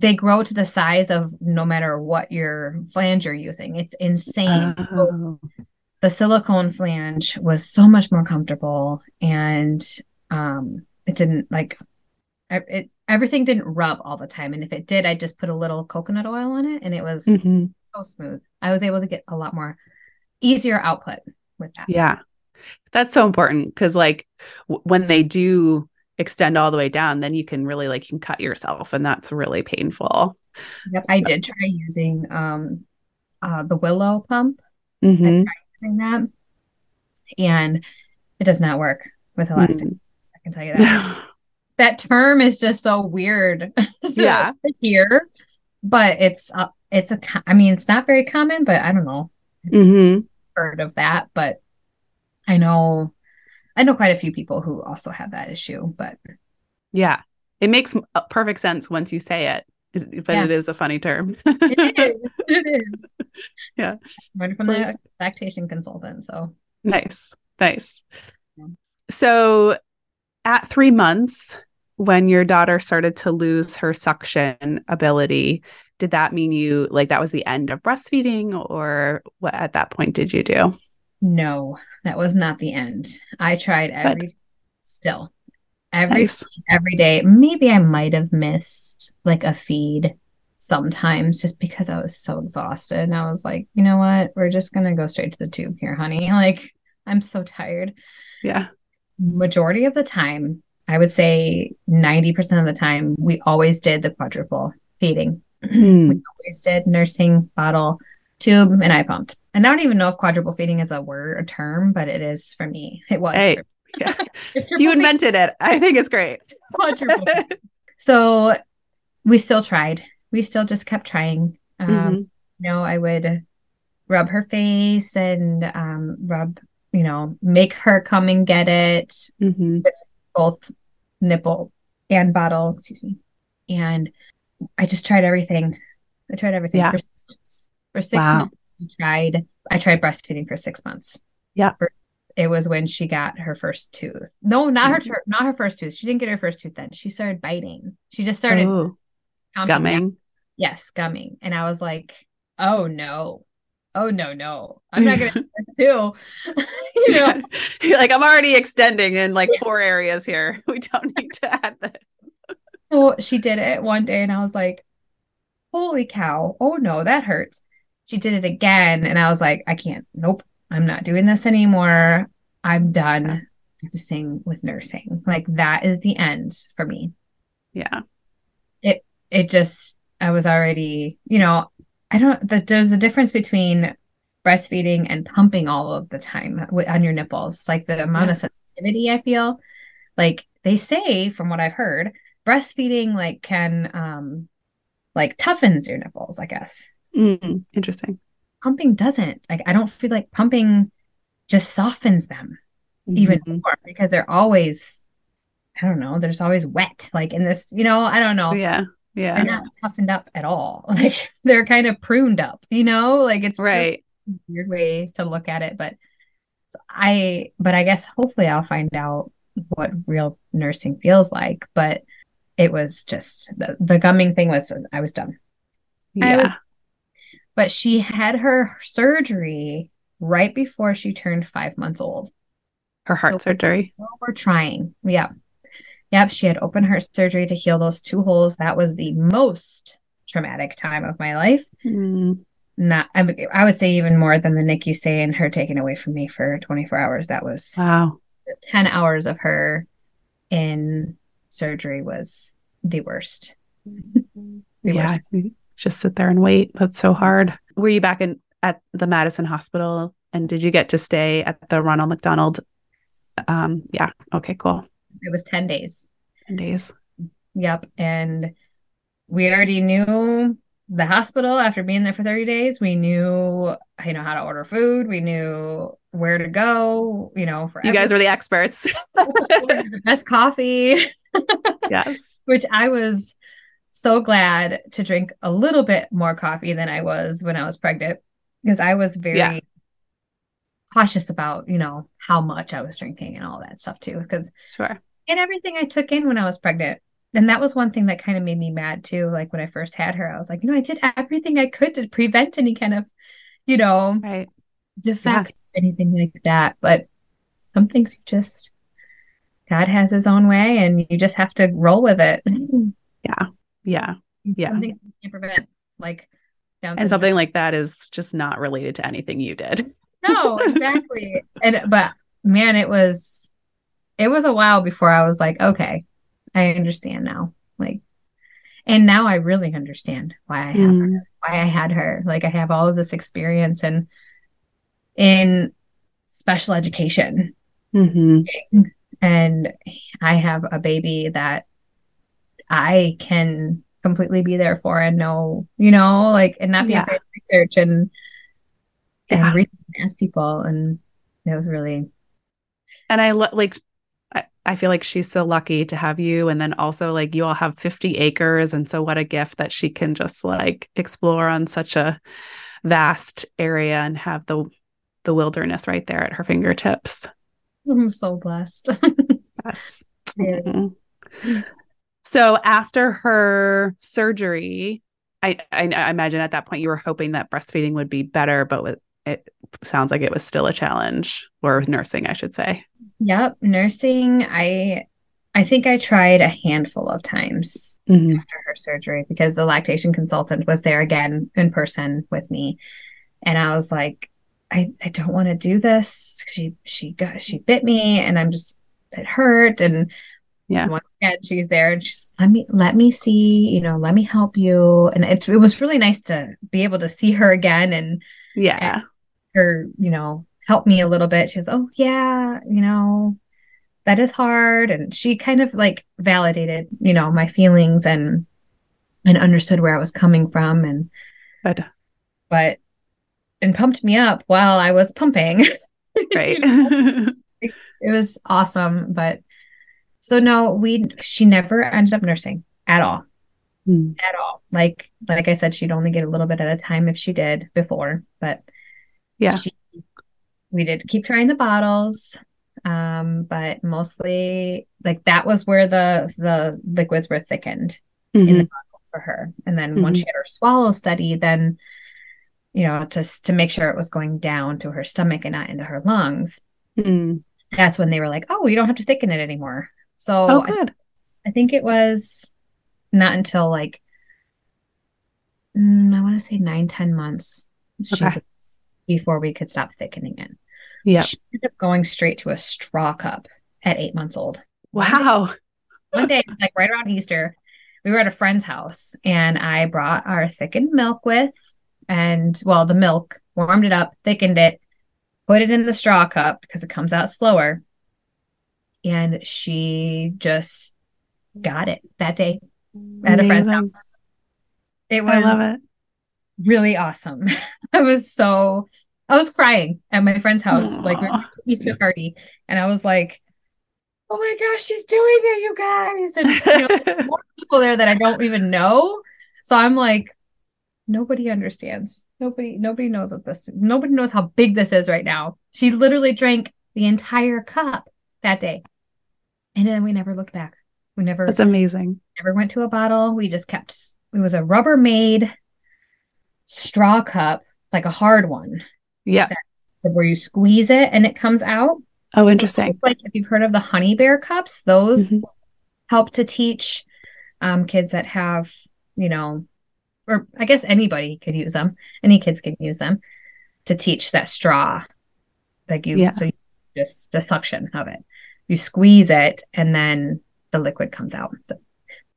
they grow to the size of no matter what your flange you're using. It's insane. So oh. the silicone flange was so much more comfortable and um it didn't like it everything didn't rub all the time and if it did I just put a little coconut oil on it and it was mm-hmm. so smooth. I was able to get a lot more easier output with that.
Yeah. That's so important cuz like w- when they do extend all the way down, then you can really like you can cut yourself, and that's really painful.
Yep, I did try using um uh the willow pump. Mm-hmm. I tried using that, and it does not work with elastic. Mm. I can tell you that. that term is just so weird
yeah.
here, but it's uh, it's a. I mean, it's not very common, but I don't know.
Mm-hmm.
Heard of that, but I know I know quite a few people who also have that issue, but
yeah, it makes uh, perfect sense once you say it, but yeah. it is a funny term.
it is. It is.
Yeah.
Learned from so, the lactation consultant. So
nice. Nice. Yeah. So at three months, when your daughter started to lose her suction ability, did that mean you like that was the end of breastfeeding or what at that point did you do?
No, that was not the end. I tried every still every nice. every day. Maybe I might have missed like a feed sometimes just because I was so exhausted. And I was like, you know what? We're just gonna go straight to the tube here, honey. Like I'm so tired.
Yeah.
Majority of the time, I would say 90% of the time, we always did the quadruple feeding. Hmm. we always did nursing, bottle, tube, and I pumped. And I don't even know if quadruple feeding is a word, a term, but it is for me. It was.
Hey, yeah. you invented it. I think it's great.
so we still tried. We still just kept trying. Um, mm-hmm. You know, I would rub her face and um, rub, you know, make her come and get it mm-hmm. with both nipple and bottle. Excuse me. And I just tried everything. I tried everything yeah. for six months. For six wow. months, tried. I tried breastfeeding for six months.
Yeah.
For, it was when she got her first tooth. No, not mm-hmm. her. Not her first tooth. She didn't get her first tooth then. She started biting. She just started
Ooh. gumming. Down.
Yes, gumming. And I was like, oh no, oh no, no, I'm not gonna do.
you know, you're like, I'm already extending in like four areas here. We don't need to add this.
So she did it one day, and I was like, holy cow! Oh no, that hurts she did it again and i was like i can't nope i'm not doing this anymore. I'm done. Practicing with nursing. Like that is the end for me.
Yeah.
It it just i was already you know i don't that there's a difference between breastfeeding and pumping all of the time on your nipples. Like the amount yeah. of sensitivity i feel like they say from what i've heard breastfeeding like can um like toughens your nipples i guess
Mm, interesting.
Pumping doesn't. Like I don't feel like pumping just softens them mm-hmm. even more because they're always I don't know, they're just always wet. Like in this, you know, I don't know.
Yeah. Yeah.
They're not toughened up at all. Like they're kind of pruned up, you know? Like it's
right.
weird way to look at it. But so I but I guess hopefully I'll find out what real nursing feels like. But it was just the, the gumming thing was I was done.
Yeah. I was
but she had her surgery right before she turned five months old.
Her heart so surgery.
We're trying. Yeah. Yep. She had open heart surgery to heal those two holes. That was the most traumatic time of my life. Mm. not I, I would say even more than the NICU stay and her taken away from me for 24 hours. That was
wow.
10 hours of her in surgery was the worst.
the yeah, worst. Just sit there and wait. That's so hard. Were you back in at the Madison Hospital and did you get to stay at the Ronald McDonald? Um, yeah. Okay, cool.
It was 10 days.
10 days.
Yep. And we already knew the hospital after being there for 30 days. We knew, you know, how to order food. We knew where to go, you know, for
you guys were the experts.
the best coffee.
yes.
Which I was so glad to drink a little bit more coffee than I was when I was pregnant because I was very yeah. cautious about, you know, how much I was drinking and all that stuff too. Because
sure.
And everything I took in when I was pregnant. And that was one thing that kind of made me mad too. Like when I first had her, I was like, you know, I did everything I could to prevent any kind of, you know,
right.
defects, yeah. anything like that. But some things you just God has his own way and you just have to roll with it.
Yeah. Yeah. Yeah.
Some things you can't prevent. Like
down and something like that is just not related to anything you did.
no, exactly. and but man, it was it was a while before I was like, okay, I understand now. Like and now I really understand why I have mm. her, why I had her. Like I have all of this experience and in special education.
Mm-hmm.
And I have a baby that I can completely be there for and know, you know, like and not be yeah. afraid to research and and yeah. ask people. And it was really
and I lo- like I, I feel like she's so lucky to have you and then also like you all have 50 acres and so what a gift that she can just like explore on such a vast area and have the the wilderness right there at her fingertips.
I'm so blessed.
yes. Mm-hmm. So after her surgery, I, I, I imagine at that point you were hoping that breastfeeding would be better, but it sounds like it was still a challenge, or nursing, I should say.
Yep, nursing. I I think I tried a handful of times
mm-hmm.
after her surgery because the lactation consultant was there again in person with me, and I was like, I, I don't want to do this. She she got she bit me and I'm just it hurt and
yeah
once again she's there and she's let me let me see you know let me help you and it's it was really nice to be able to see her again and
yeah
and her you know help me a little bit she she's oh yeah you know that is hard and she kind of like validated you know my feelings and and understood where I was coming from and
but
but and pumped me up while I was pumping.
Right.
it was awesome. But so no, we she never ended up nursing at all.
Mm.
At all. Like like I said, she'd only get a little bit at a time if she did before. But
yeah.
She, we did keep trying the bottles. Um, but mostly like that was where the the liquids were thickened
mm-hmm.
in the bottle for her. And then mm-hmm. once she had her swallow study, then you know, just to make sure it was going down to her stomach and not into her lungs.
Mm.
That's when they were like, "Oh, you don't have to thicken it anymore." So
oh, good.
I, I think it was not until like mm, I want to say nine, ten months
okay.
before we could stop thickening it.
Yeah,
she ended up going straight to a straw cup at eight months old.
Wow.
One day, one day like right around Easter, we were at a friend's house, and I brought our thickened milk with and well, the milk, warmed it up, thickened it, put it in the straw cup because it comes out slower. And she just got it that day at Amazing. a friend's house. It was it. really awesome. I was so I was crying at my friend's house, Aww. like Easter party, and I was like, "Oh my gosh, she's doing it, you guys!" And you know, more people there that I don't even know. So I'm like, nobody understands. Nobody nobody knows what this nobody knows how big this is right now. She literally drank the entire cup that day. And then we never looked back. We never
That's amazing.
Never went to a bottle. We just kept it was a Rubbermaid straw cup, like a hard one.
Yeah.
Where you squeeze it and it comes out.
Oh, interesting. So
like if you've heard of the honey bear cups, those mm-hmm. help to teach um, kids that have, you know, or I guess anybody could use them. Any kids can use them to teach that straw. Like you,
Yeah.
so you just the suction of it. You squeeze it, and then the liquid comes out. So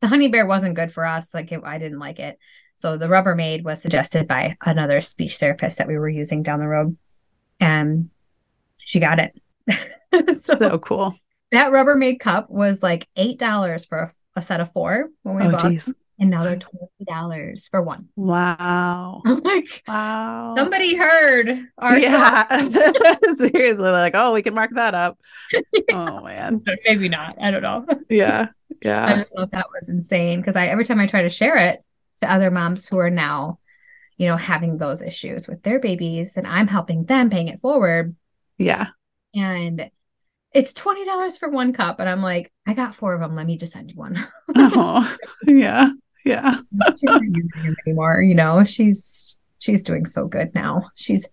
the honey bear wasn't good for us. Like it, I didn't like it. So the Rubbermaid was suggested by another speech therapist that we were using down the road, and she got it. so,
So cool.
that Rubbermaid cup was like eight dollars for a, a set of four when we
Oh,
bought,
geez.
And now they're twenty dollars for one.
Wow.
I'm like,
Wow.
somebody heard our
yeah. Seriously, like, oh, we can mark that up. Oh man.
Maybe not. I don't know.
Yeah. Yeah.
I just thought that was insane because I every time I try to share it to other moms who are now, you know, having those issues with their babies, and I'm helping them paying it forward,
Yeah.
and it's twenty dollars for one cup, and I'm like, I got four of them. Let me just send you one.
Oh, yeah. Yeah.
she's not using him anymore. You know, she's she's doing so good now. She's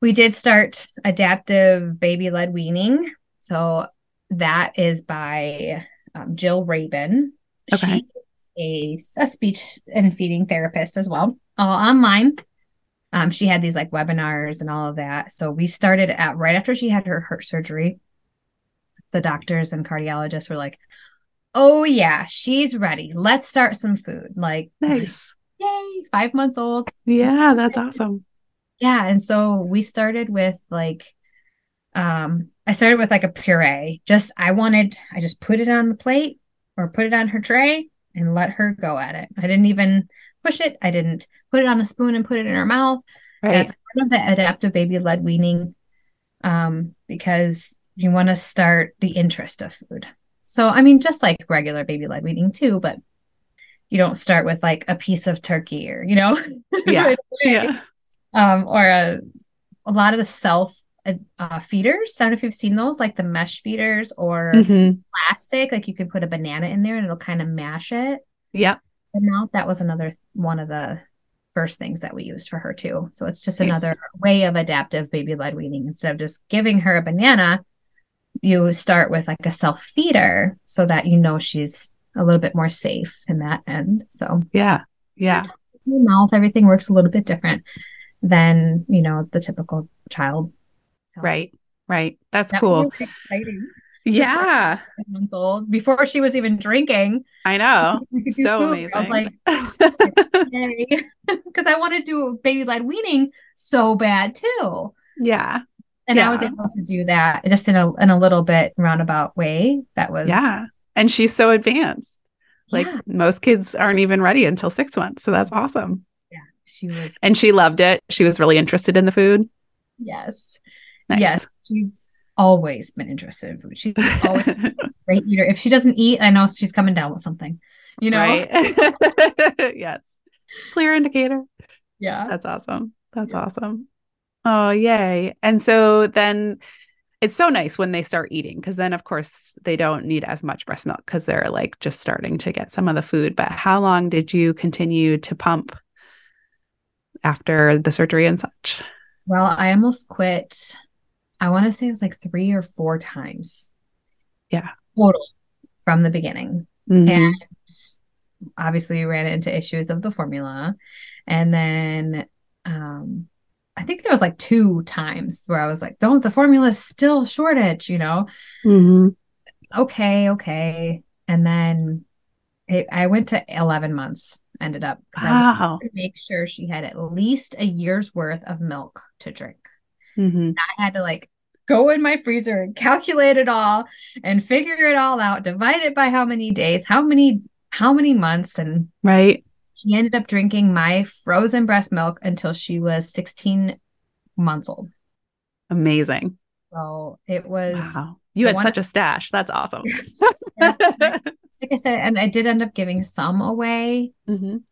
we did start adaptive baby led weaning, so that is by um, Jill Rabin.
Okay.
She's a, a speech and feeding therapist as well, all online. Um, she had these like webinars and all of that. So we started at right after she had her heart surgery. The doctors and cardiologists were like, "Oh yeah, she's ready. Let's start some food." Like,
Nice.
yay, five months old.
Yeah, that's awesome.
Yeah, and so we started with like um I started with like a puree. Just I wanted I just put it on the plate or put it on her tray and let her go at it. I didn't even push it. I didn't put it on a spoon and put it in her mouth.
Right.
That's part of the adaptive baby led weaning um because you want to start the interest of food. So I mean just like regular baby led weaning too, but you don't start with like a piece of turkey or you know
Yeah.
right
yeah.
um, or a, a lot of the self uh, feeders. I don't know if you've seen those, like the mesh feeders or
Mhm.
plastic. Like you could put a banana in there and it'll kind of mash it.
Yep.
And now that was another one of the first things that we used for her too. So it's just
Nice.
another way of adaptive baby led weaning. Instead of just giving her a banana, you start with like a self feeder so that you know she's a little bit more safe in that end. So
Yeah. Yeah.
your mouth, everything works a little bit different than, you know, the typical child. So
Right. Right. That's
that
cool.
exciting.
Yeah.
Months old before she was even drinking.
I know.
We could do
So amazing.
I was like. Because I want to do baby led weaning so bad too.
yeah.
And I was able to do that just in a in a little bit roundabout way. That was
Yeah. And she's so advanced. Like
Yeah.
most kids aren't even ready until six months. So that's awesome.
Yeah, she was
And she loved it. She was really interested in the food.
yes.
Nice.
Yes. She's always been interested in food. She's always a great eater. If she doesn't eat, I know she's coming down with something. You know?
Right. yes. Clear indicator.
Yeah.
That's awesome. That's awesome. Oh, yay. And so then it's so nice when they start eating because then, of course, they don't need as much breast milk because they're like just starting to get some of the food. But how long did you continue to pump after the surgery and such?
Well, I almost quit. I want to say it was like three or four times.
Yeah.
Total from the beginning.
Mhm.
And obviously we ran into issues of the formula. And then um I think there was like two times where I was like, "Don't the formula is still shortage," you know.
Mhm.
Okay, okay. And then it, I went to 11 months ended up
Wow.
to make sure she had at least a year's worth of milk to drink.
Mhm.
I had to like go in my freezer and calculate it all and figure it all out, divide it by how many days, how many how many months and
Right.
She ended up drinking my frozen breast milk until she was 16 months old.
Amazing.
So it was
Wow. You had such a stash. That's awesome.
like I said, and I did end up giving some away
Mhm.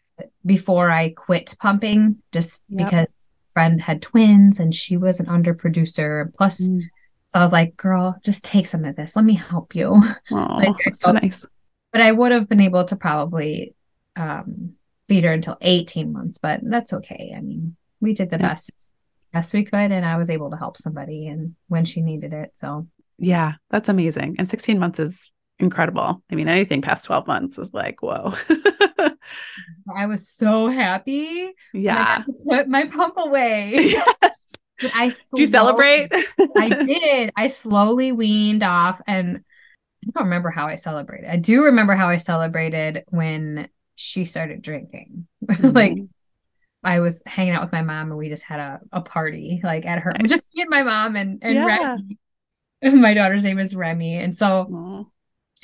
before I quit pumping, just
Yep.
because friend had twins and she was an underproducer. Plus,
Mm.
so I was like, girl, just take some of this. Let me help you.
Oh,
Like,
that's so nice.
but I would have been able to probably um, feed her until 18 months, but that's okay. I mean, we did the
Yeah.
best best we could, and I was able to help somebody and when she needed it. So
Yeah, that's amazing. And 16 months is incredible. I mean, anything past 12 months is like, whoa.
I was so happy.
Yeah.
put my pump away.
yes.
I
do. you celebrate?
I did. I slowly weaned off and I don't remember how I celebrated. I do remember how I celebrated when she started drinking. Mm-hmm. like I was hanging out with my mom and we just had a, a party like at her nice. just me and my mom and, and yeah. Remy. My daughter's name is Remy. And so Aww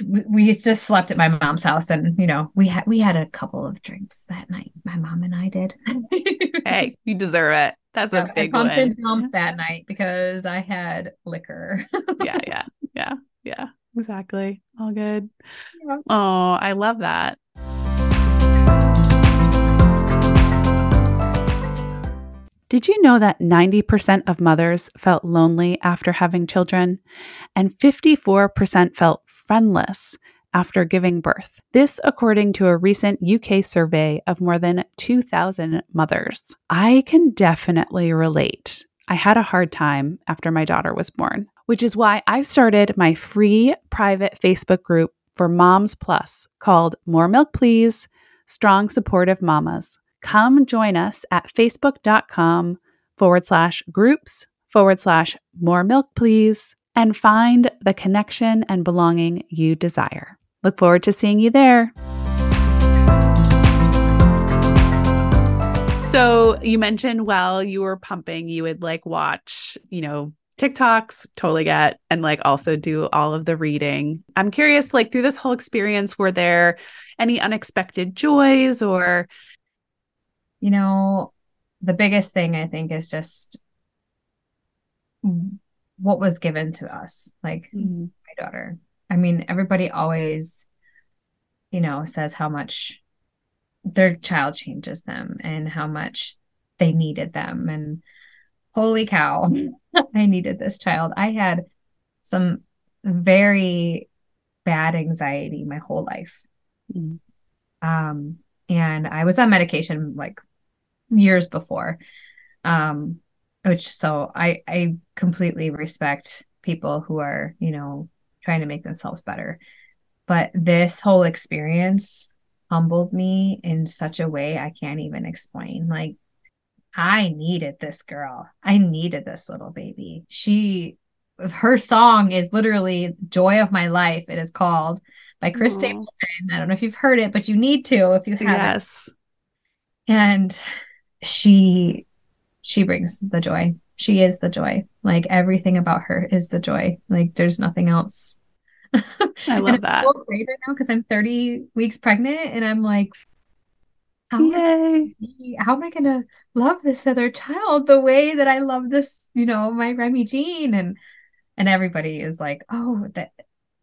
we just slept at my mom's house and you know we had we had a couple of drinks that night my mom and i did
hey you deserve it that's yeah, a big I
one and that night because i had liquor
yeah yeah yeah yeah exactly all good yeah. oh i love that Did you know that 90% of mothers felt lonely after having children and 54% felt friendless after giving birth? This, according to a recent UK survey of more than 2,000 mothers. I can definitely relate. I had a hard time after my daughter was born, which is why I've started my free private Facebook group for Moms Plus called More Milk Please Strong Supportive Mamas come join us at facebook.com forward slash groups forward slash more milk, please, and find the connection and belonging you desire. Look forward to seeing you there. So you mentioned while you were pumping, you would like watch, you know, TikToks, totally get, and like also do all of the reading. I'm curious, like through this whole experience, were there any unexpected joys or
you know, the biggest thing I think is just what was given to us, like mm-hmm. my daughter. I mean, everybody always, you know, says how much their child changes them and how much they needed them. And holy cow, I needed this child. I had some very bad anxiety my whole life. Mm-hmm. Um, and I was on medication like years before. Um, which so I I completely respect people who are, you know, trying to make themselves better. But this whole experience humbled me in such a way I can't even explain. Like I needed this girl. I needed this little baby. She her song is literally Joy of My Life. It is called by Chris Aww. Stapleton. I don't know if you've heard it, but you need to if you haven't. Yes. And she she brings the joy. She is the joy. Like everything about her is the joy. Like there's nothing else.
I love that.
so afraid right now because I'm 30 weeks pregnant and I'm like, how, how am I gonna love this other child the way that I love this, you know, my Remy Jean and and everybody is like, oh, that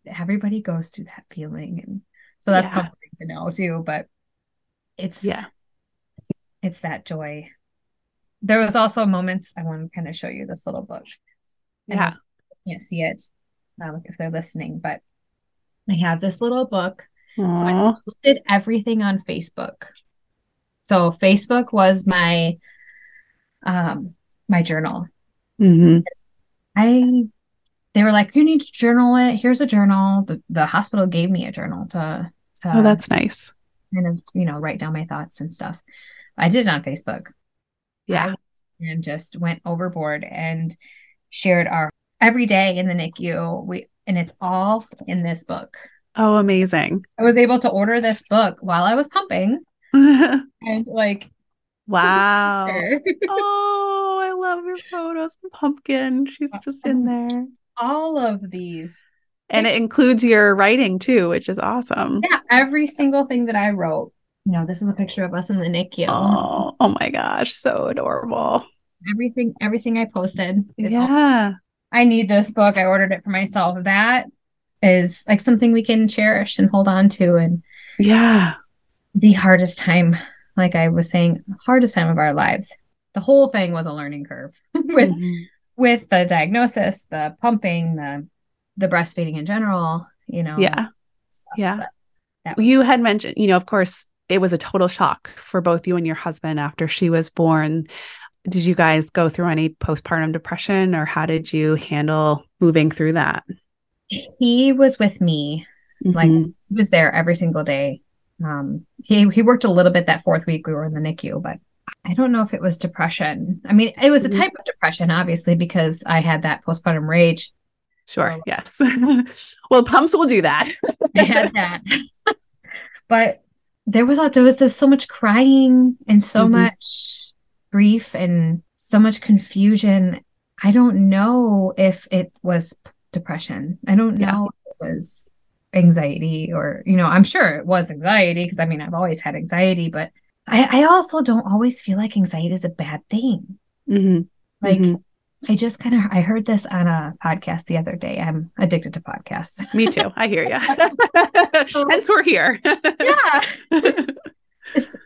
everybody goes through that feeling. And so that's yeah. comforting to know too. But it's yeah, it's that joy. There was also moments I want to kind of show you this little book.
Yeah.
can't see it um, if they're listening, but I have this little book. Aww. So I posted everything on Facebook. So Facebook was my um my journal.
Mm-hmm.
I they were like, you need to journal it. Here's a journal. The, the hospital gave me a journal to, to
oh, that's nice.
Kind of, you know, write down my thoughts and stuff. I did it on Facebook.
Yeah.
and just went overboard and shared our every day in the NICU. We and it's all in this book.
Oh, amazing.
I was able to order this book while I was pumping. and like
Wow. oh, I love your photos. Pumpkin. She's just in there.
All of these.
And it includes your writing too, which is awesome.
Yeah, every single thing that I wrote you know, this is a picture of us in the NICU.
Oh, oh my gosh, so adorable.
Everything, everything I posted.
yeah.
All, I need this book. I ordered it for myself. That is like something we can cherish and hold on to. And
yeah,
the hardest time, like I was saying, hardest time of our lives. The whole thing was a learning curve with mm-hmm. with the diagnosis, the pumping, the the breastfeeding in general. You know.
Yeah. Stuff. Yeah. you had mentioned, you know, of course, it was a total shock for both you and your husband after she was born. Did you guys go through any postpartum depression or how did you handle moving through that?
He was with me Like
Mhm.
he was there every single day. Um, he he worked a little bit that fourth week we were in the NICU, but I don't know if it was depression. I mean, it was a
Mhm.
type of depression, obviously, because I had that postpartum rage.
Sure. Yes. well, pumps will do that.
I had that, but there was a, there was there's so much crying and so
Mhm.
much grief and so much confusion. I don't know if it was depression. I don't
Yeah.
know if it was anxiety or you know. I'm sure it was anxiety because I mean I've always had anxiety, but I, I also don't always feel like anxiety is a bad thing.
Mm-hmm.
Like
Mhm.
I just kind of I heard this on a podcast the other day. I'm addicted to podcasts.
Me too. I hear you. Hence, we're here.
yeah.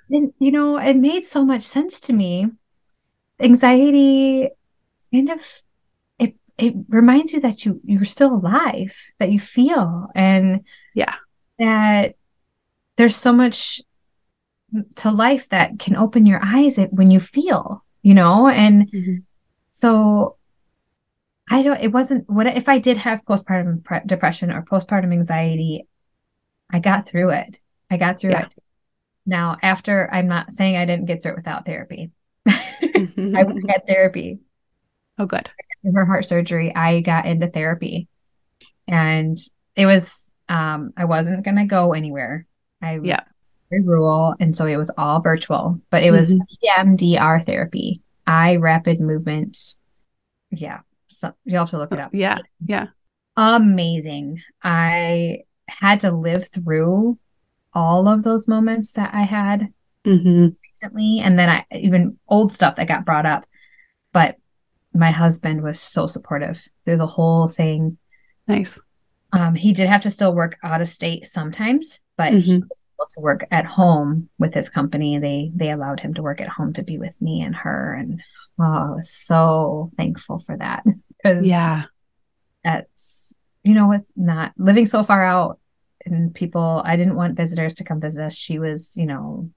And, you know, it made so much sense to me. Anxiety kind of it it reminds you that you you're still alive, that you feel, and
Yeah.
that there's so much to life that can open your eyes when you feel, you know, and
Mhm.
So I don't, it wasn't what if I did have postpartum pre- depression or postpartum anxiety, I got through it. I got through
Yeah.
it. Now, after I'm not saying I didn't get through it without therapy. I had therapy
oh, good.
her heart surgery. I got into therapy and it was, um, I wasn't going to go anywhere. I
Yeah.
very rural. And so it was all virtual, but it was
Mhm.
EMDR therapy, eye rapid movement. Yeah. So you'll have to look it up.
Yeah. Yeah.
Amazing. I had to live through all of those moments that I had
hmm
recently. And then I even old stuff that got brought up. But my husband was so supportive through the whole thing.
Nice.
Um, he did have to still work out of state sometimes, but he
Mhm.
was to work at home with his company. They they allowed him to work at home to be with me and her, and oh, I was so thankful for that because
Yeah.
that's you know with not living so far out and people. I didn't want visitors to come visit us. She was you know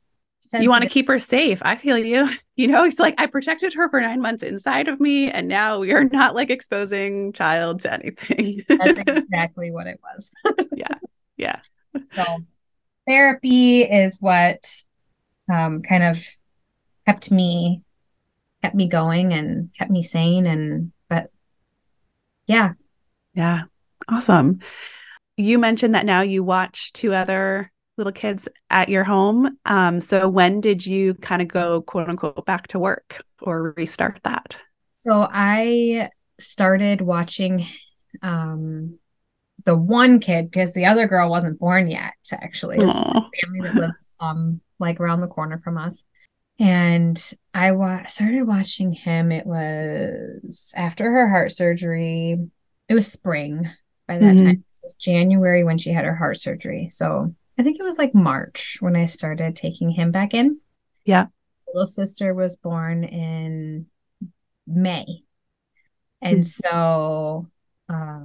You want to keep her safe. I feel you. You know, it's like I protected her for nine months inside of me, and now we are not like exposing child to anything.
That's exactly what it was.
Yeah. Yeah.
So therapy is what um, kind of kept me kept me going and kept me sane and but yeah
Yeah. Awesome. You mentioned that now you watch two other little kids at your home. Um, so when did you kind of go quote unquote back to work or restart that?
so I started watching um the one kid because the other girl wasn't born yet actually It's family that lives um like around the corner from us. And I wa- started watching him. It was after her heart surgery. It was spring by that
Mhm.
time. It was January when she had her heart surgery. So I think it was like March when I started taking him back in.
Yeah.
Little sister was born in May. And so uh,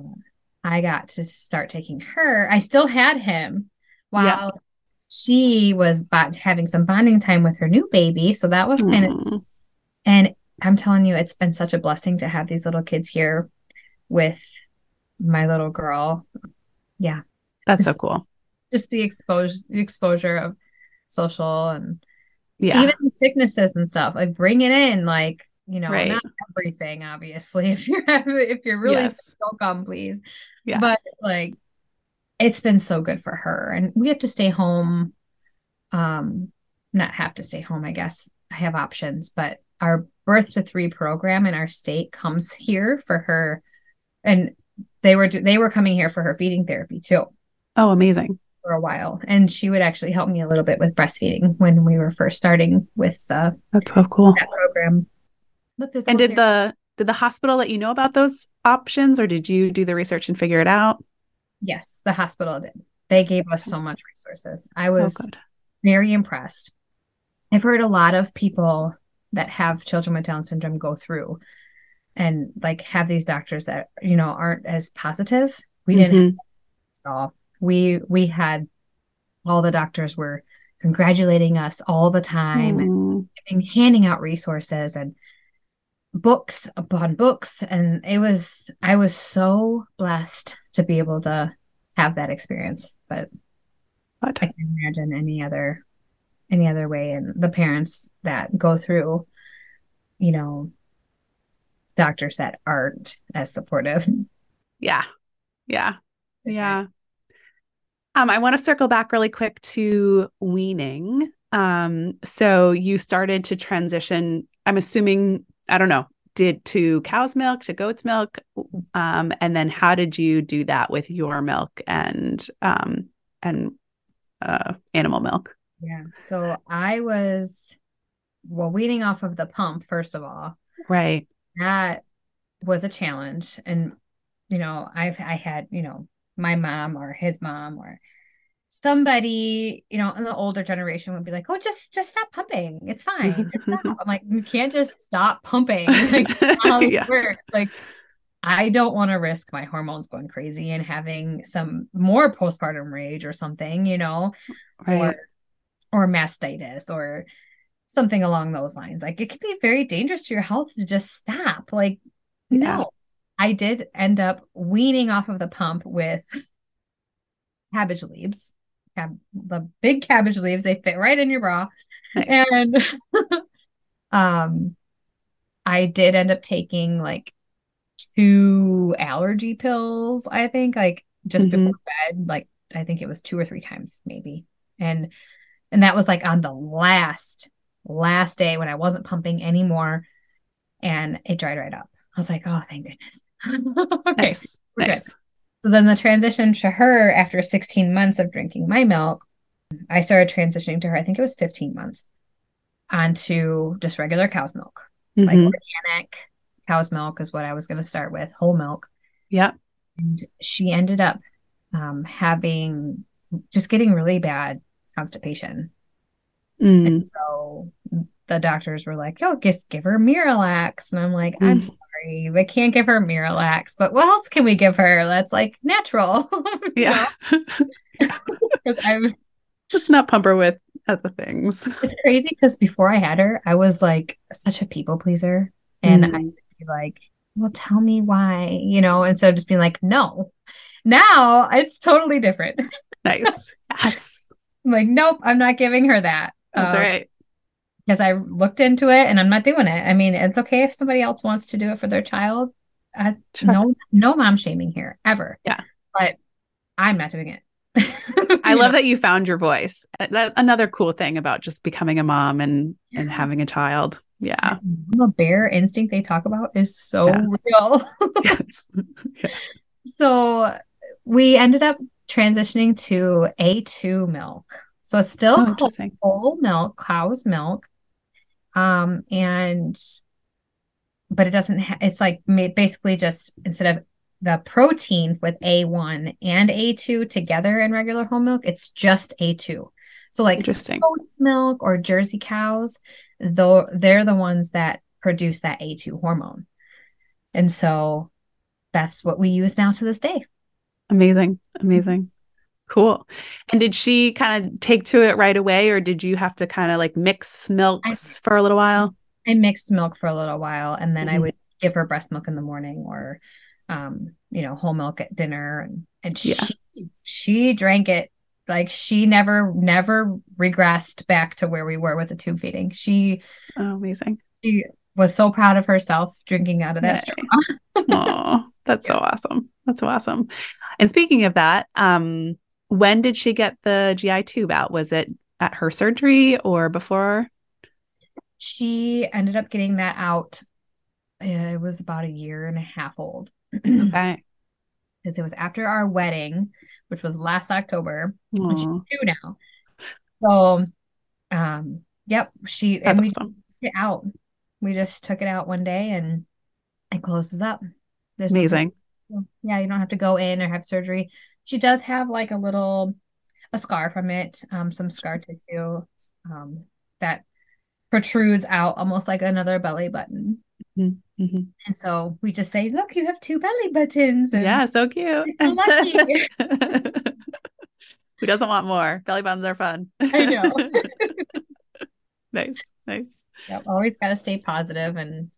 I got to start taking her. I still had him while she was having some bonding time with her new baby. So that was kind of, and I'm telling you, it's been such a blessing to have these little kids here with my little girl. Yeah.
That's so cool.
Just the exposure, the exposure of social and
Yeah.
even sicknesses and stuff. Like bring it in, like, you know,
Right.
not everything, obviously. If you're if you're really
Yes.
sick, don't come, please.
Yeah.
But like it's been so good for her. And we have to stay home. Um, not have to stay home, I guess. I have options, but our birth to three program in our state comes here for her. And they were they were coming here for her feeding therapy too
oh, amazing.
for a while. And she would actually help me a little bit with breastfeeding when we were first starting with uh,
That's so cool.
that program. The physical
And did
therapy-
the did the hospital let you know about those options or did you do the research and figure it out?
yes, the hospital did. They gave us so much resources. I
Oh,
was
good.
very impressed. I've heard a lot of people that have children with Down syndrome go through and like have these doctors that you know aren't as positive. We didn't have
Mhm.
at all. We we had all the doctors were congratulating us all the time and
Mm.
giving, handing out resources and books upon books and it was i was so blessed to be able to have that experience, but I can imagine any other any other way and the parents that go through you know doctors that aren't as supportive
yeah. Yeah. Yeah. Um, I want to circle back really quick to weaning. Um, so you started to transition, I'm assuming, I don't know, did to cow's milk to goat's milk. Um, and then how did you do that with your milk and um and uh animal milk?
yeah so i was well weaning off of the pump first of all
Right.
that was a challenge and you know i've i had you know my mom or his mom or somebody you know in the older generation would be like oh just just stop pumping it's fine Just stop." i'm like you can't just stop pumping like that's not how it
Yeah.
like i don't want to risk my hormones going crazy and having some more postpartum rage or something you know
Right.
or or mastitis or something along those lines. Like it can be very dangerous to your health to just stop. Like,
Yeah.
no. I did end up weaning off of the pump with cabbage leaves. Cab- the big cabbage leaves, they fit right in your bra.
Nice.
And um I did end up taking like two allergy pills, I think, like just
Mhm.
before bed, like I think it was two or three times maybe. And and that was like on the last last day when I wasn't pumping anymore and it dried right up. I was like, oh, thank goodness. okay.
Nice. Nice.
So then the transition to her after 16 months of drinking my milk, I started transitioning to her, I think it was 15 months, onto just regular cow's milk. Like
Mhm.
organic cow's milk is what I was going to start with, whole milk.
Yeah.
And she ended up um, having just getting really bad constipation.
Mm.
And so the doctors were like, "Yo, just give her Miralax. And I'm like, I'm
Mm.
Sorry, we can't give her Miralax, but what else can we give her that's like natural?
Yeah.
know? 'Cause I'm
Let's not pump her with other things.
it's crazy because before I had her, I was like such a people pleaser. And I
Mm.
would be like, well, tell me why, you know, instead of just being like, no. Now it's totally different.
Nice. Yes.
I'm like, nope, I'm not giving her that.
That's all right.
Because I looked into it and I'm not doing it. I mean, it's okay if somebody else wants to do it for their child. Uh,
Sure.
No, no mom shaming here ever.
Yeah.
but I'm not doing it.
I love that you found your voice. Uh, That another cool thing about just becoming a mom and and having a child. Yeah.
The bear instinct they talk about is so
Yeah.
real.
yes.
so we ended up transitioning to A2 milk. So it's still
Oh,
whole milk, cow's milk. Um, and but it doesn't ha- it's like basically just instead of the protein with A1 and A2 together in regular whole milk, it's just A2. So like
Interesting.
goat's milk or Jersey cows, though they're the ones that produce that A2 hormone. And so that's what we use now to this day.
Amazing. Amazing. Cool. And did she kind of take to it right away or did you have to kind of like mix milks for a little while?
I mixed milk for a little while and then I
Mhm.
would give her breast milk in the morning or um, you know, whole milk at dinner and, and
Yeah.
she she drank it like she never never regressed back to where we were with the tube feeding. She
Oh, amazing.
she was so proud of herself drinking out of that straw.
Oh, that's so awesome. That's so awesome. And speaking of that, um, when did she get the GI tube out? Was it at her surgery or before?
She ended up getting that out. uh, It was about a year and a half old
Okay.
because it was after our wedding, which was last October. And she's two now. So, um, yep, she
that's
and we
awesome.
took it out. We just took it out one day and it closes up. There's no-
Amazing.
yeah, you don't have to go in or have surgery. She does have like a little a scar from it, um, some scar tissue, um, that protrudes out almost like another belly button.
Mhm.
And so we just say, look, you have two belly buttons.
Yeah, so cute.
so lucky.
Who doesn't want more? Belly buttons are fun.
I know.
nice, nice.
Yep, always got to stay positive and,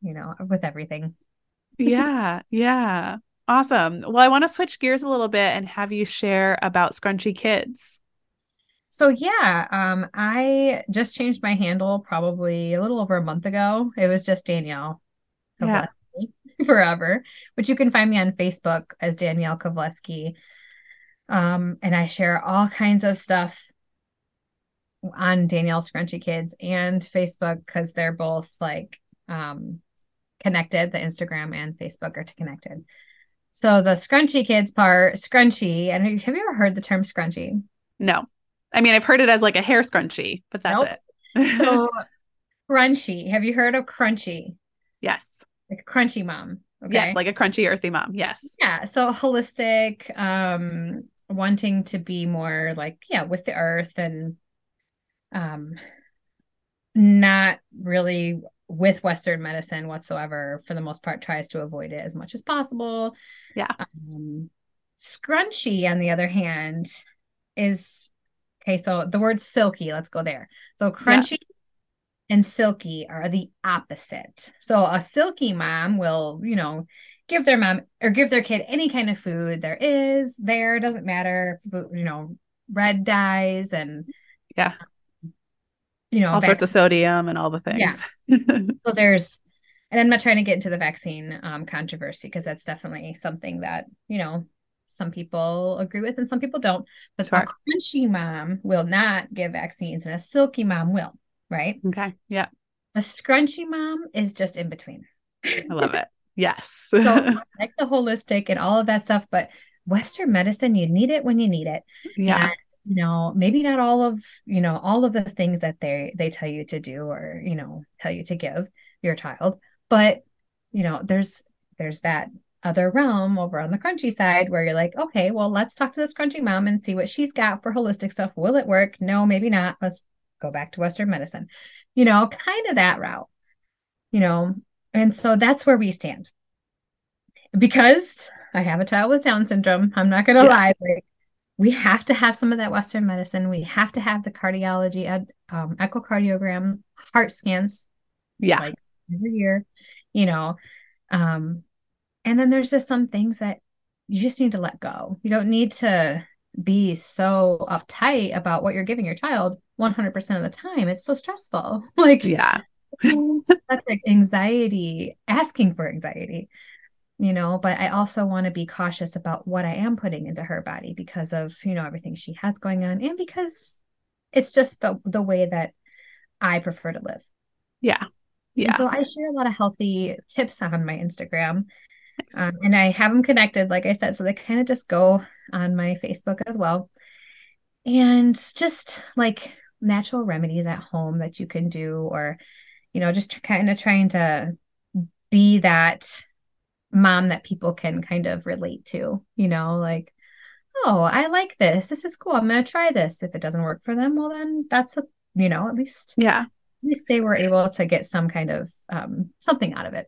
you know, with everything.
Yeah, yeah. Awesome. Well, I want to switch gears a little bit and have you share about Scrunchy Kids.
So yeah, um, I just changed my handle probably a little over a month ago. It was just Danielle.
Yeah.
Forever, but you can find me on Facebook as Danielle Kawlewski. Um, and I share all kinds of stuff on Danielle Scrunchy Kids and Facebook because they're both like um connected. The Instagram and Facebook are connected. So the Scrunchy Kids part, scrunchy, and have you ever heard the term scrunchy?
No. I mean, I've heard it as like a hair scrunchie, but that's nope.
it. so crunchy. Have you heard of crunchy?
Yes.
Like a crunchy mom.
Okay. Yes, like a crunchy earthy mom. Yes.
Yeah. So holistic, um, wanting to be more like, yeah, with the earth and um not really with Western medicine whatsoever, for the most part, tries to avoid it as much as possible.
Yeah.
Um, scrunchy, on the other hand, is okay. So the word silky, let's go there. So crunchy yeah. and silky are the opposite. So a silky mom will, you know, give their mom or give their kid any kind of food there is there doesn't matter you know red dyes and
yeah
you know,
all vaccine. sorts of sodium and all the things.
Yeah. so there's, and I'm not trying to get into the vaccine um, controversy because that's definitely something that, you know, some people agree with and some people don't. But sure. a crunchy mom will not give vaccines and a silky mom will, right?
Okay. Yeah.
A scrunchy mom is just in between.
I love it. Yes.
so like the holistic and all of that stuff, but Western medicine, you need it when you need it.
Yeah. And
you know maybe not all of you know all of the things that they they tell you to do or you know tell you to give your child but you know there's there's that other realm over on the crunchy side where you're like okay well let's talk to this crunchy mom and see what she's got for holistic stuff. Will it work? No maybe not. Let's go back to western medicine. You know kind of that route you know and so that's where we stand. Because i have a child with down syndrome i'm not gonna yeah. lie like we have to have some of that Western medicine. We have to have the cardiology, um, echocardiogram, heart scans.
Yeah. Like
every year, you know. Um, and then there's just some things that you just need to let go. You don't need to be so uptight about what you're giving your child 100% of the time. It's so stressful. like,
yeah.
that's like anxiety, asking for anxiety you know but i also want to be cautious about what i am putting into her body because of you know everything she has going on and because it's just the the way that i prefer to live.
Yeah. Yeah
and so i share a lot of healthy tips on my instagram nice. um, and i have them connected like i said so they kind of just go on my facebook as well. And just like natural remedies at home that you can do or you know just kind of trying to be that mom that people can kind of relate to, you know, like, oh, I like this. This is cool. I'm going to try this. If it doesn't work for them, well, then that's a, you know, at least,
yeah,
at least they were able to get some kind of um, something out of it.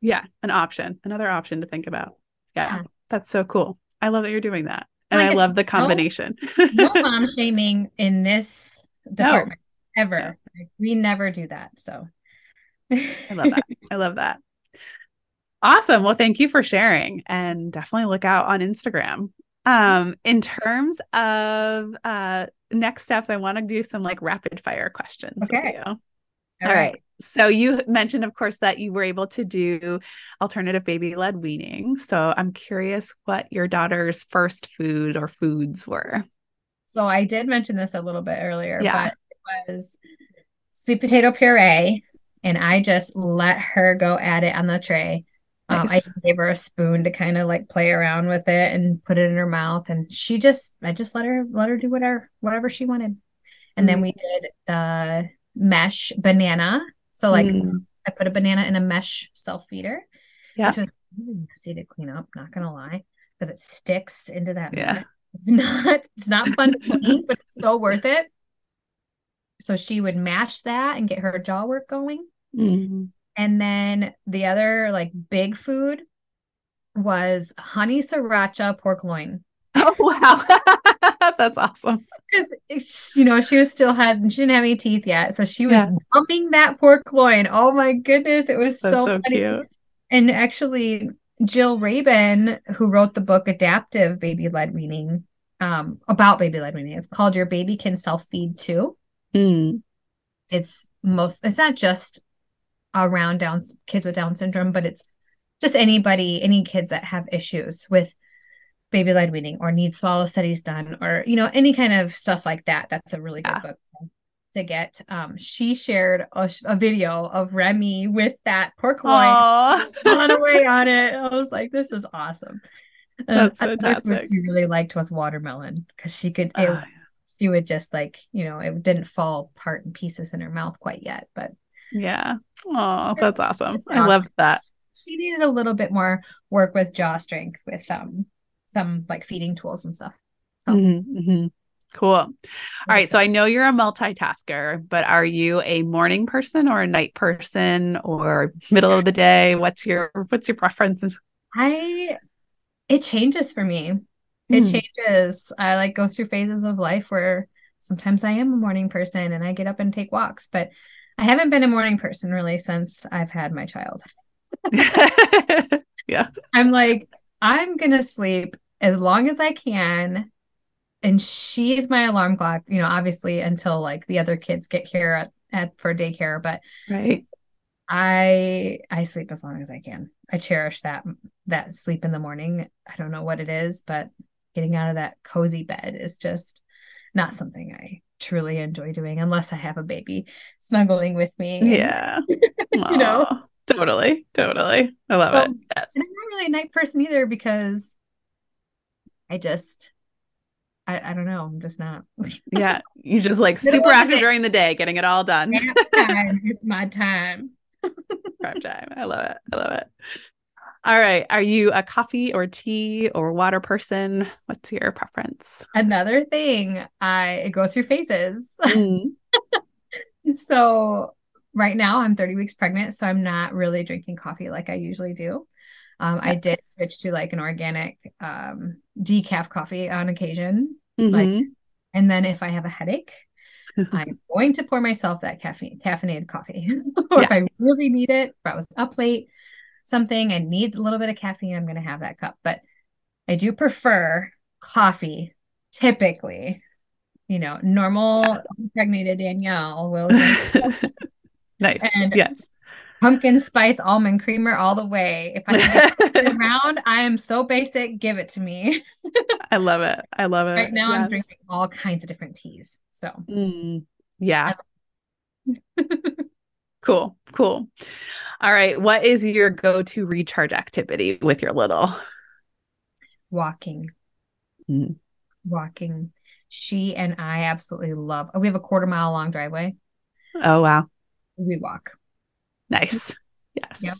Yeah, an option, another option to think about. Yeah, yeah. that's so cool. I love that you're doing that. And like I love the combination.
No, no mom shaming in this department no. ever. No. Like, we never do that. So
I love that. I love that. Awesome. Well, thank you for sharing and definitely look out on Instagram. Um, in terms of uh next steps, I want to do some like rapid fire questions
okay.
with you. All, All right. right. So you mentioned, of course, that you were able to do alternative baby led weaning. So I'm curious what your daughter's first food or foods were.
So I did mention this a little bit earlier, yeah. but it was sweet potato puree. And I just let her go at it on the tray. Um, I gave her a spoon to kind of like play around with it and put it in her mouth, and she just I just let her let her do whatever whatever she wanted. And mm. then we did the mesh banana. So like mm. I put a banana in a mesh self feeder,
yeah. which was
messy to clean up. Not gonna lie, because it sticks into that.
Yeah,
it's not it's not fun to clean, but it's so worth it. So she would mash that and get her jaw work going.
Mm.
And then the other like big food was honey sriracha pork loin.
Oh wow. That's awesome.
Because you know, she was still had she didn't have any teeth yet. So she was yeah. dumping that pork loin. Oh my goodness. It was That's so, so cute. And actually Jill Rabin, who wrote the book Adaptive Baby Led Weaning, um, about baby led weaning, it's called Your Baby Can Self Feed Too.
Mm.
It's most, it's not just around Down kids with Down syndrome, but it's just anybody, any kids that have issues with baby led weaning or need swallow studies done or you know any kind of stuff like that. That's a really good
Yeah.
book to get. Um, she shared a, a video of Remy with that pork loin on away on it. I was like, this is awesome. And
That's fantastic.
She really liked was watermelon because she could. It,
Ah,
she would just like you know it didn't fall apart in pieces in her mouth quite yet, but
yeah. Oh, that's awesome. I love that.
She needed a little bit more work with jaw strength with um some like feeding tools and stuff. Oh.
Mhm, mhm. Cool. All right. So I know you're a multitasker, but are you a morning person or a night person or middle of the day? What's your what's your preferences?
I it changes for me. It
Mm.
changes. I like go through phases of life where sometimes I am a morning person and I get up and take walks, but I haven't been a morning person really since I've had my child.
yeah.
I'm like, I'm gonna sleep as long as I can. And she's my alarm clock, you know, obviously until like the other kids get here at, at for daycare, but
Right.
I I sleep as long as I can. I cherish that that sleep in the morning. I don't know what it is, but getting out of that cozy bed is just not something I truly enjoy doing unless I have a baby snuggling with me. and-
Yeah.
You know?
Totally. Totally. I love
So-
it. Yes.
And I'm not really a night person either because I just I, I don't know. I'm just not.
Yeah. You just like super active during the day, getting it all done.
Time is my time.
Prime time. I love it. I love it. All right. Are you a coffee or tea or water person? What's your preference?
Another thing, I go through phases.
Mm.
So right now I'm 30 weeks pregnant, so I'm not really drinking coffee like I usually do. Um, I did switch to like an organic um, decaf coffee on occasion. Like-
Mhm.
And then if I have a headache, I'm going to pour myself that caffeine caffeinated coffee. or if I really need it, if I was up late, something I need a little bit of caffeine, I'm going to have that cup. But I do prefer coffee typically. You know, normal impregnated Danielle will
nice.
And-
yes.
pumpkin spice almond creamer all the way. If I around, I am so basic. Give it to me.
I love it. I love it.
Right now, I'm drinking all kinds of different teas. So
Mm, yeah. Cool. Cool. All right. What is your go to recharge activity with your little?
walking,
Mm.
walking. She and I absolutely love. We have a quarter mile long driveway.
Oh, wow.
We walk.
Nice. Yes.
Yep.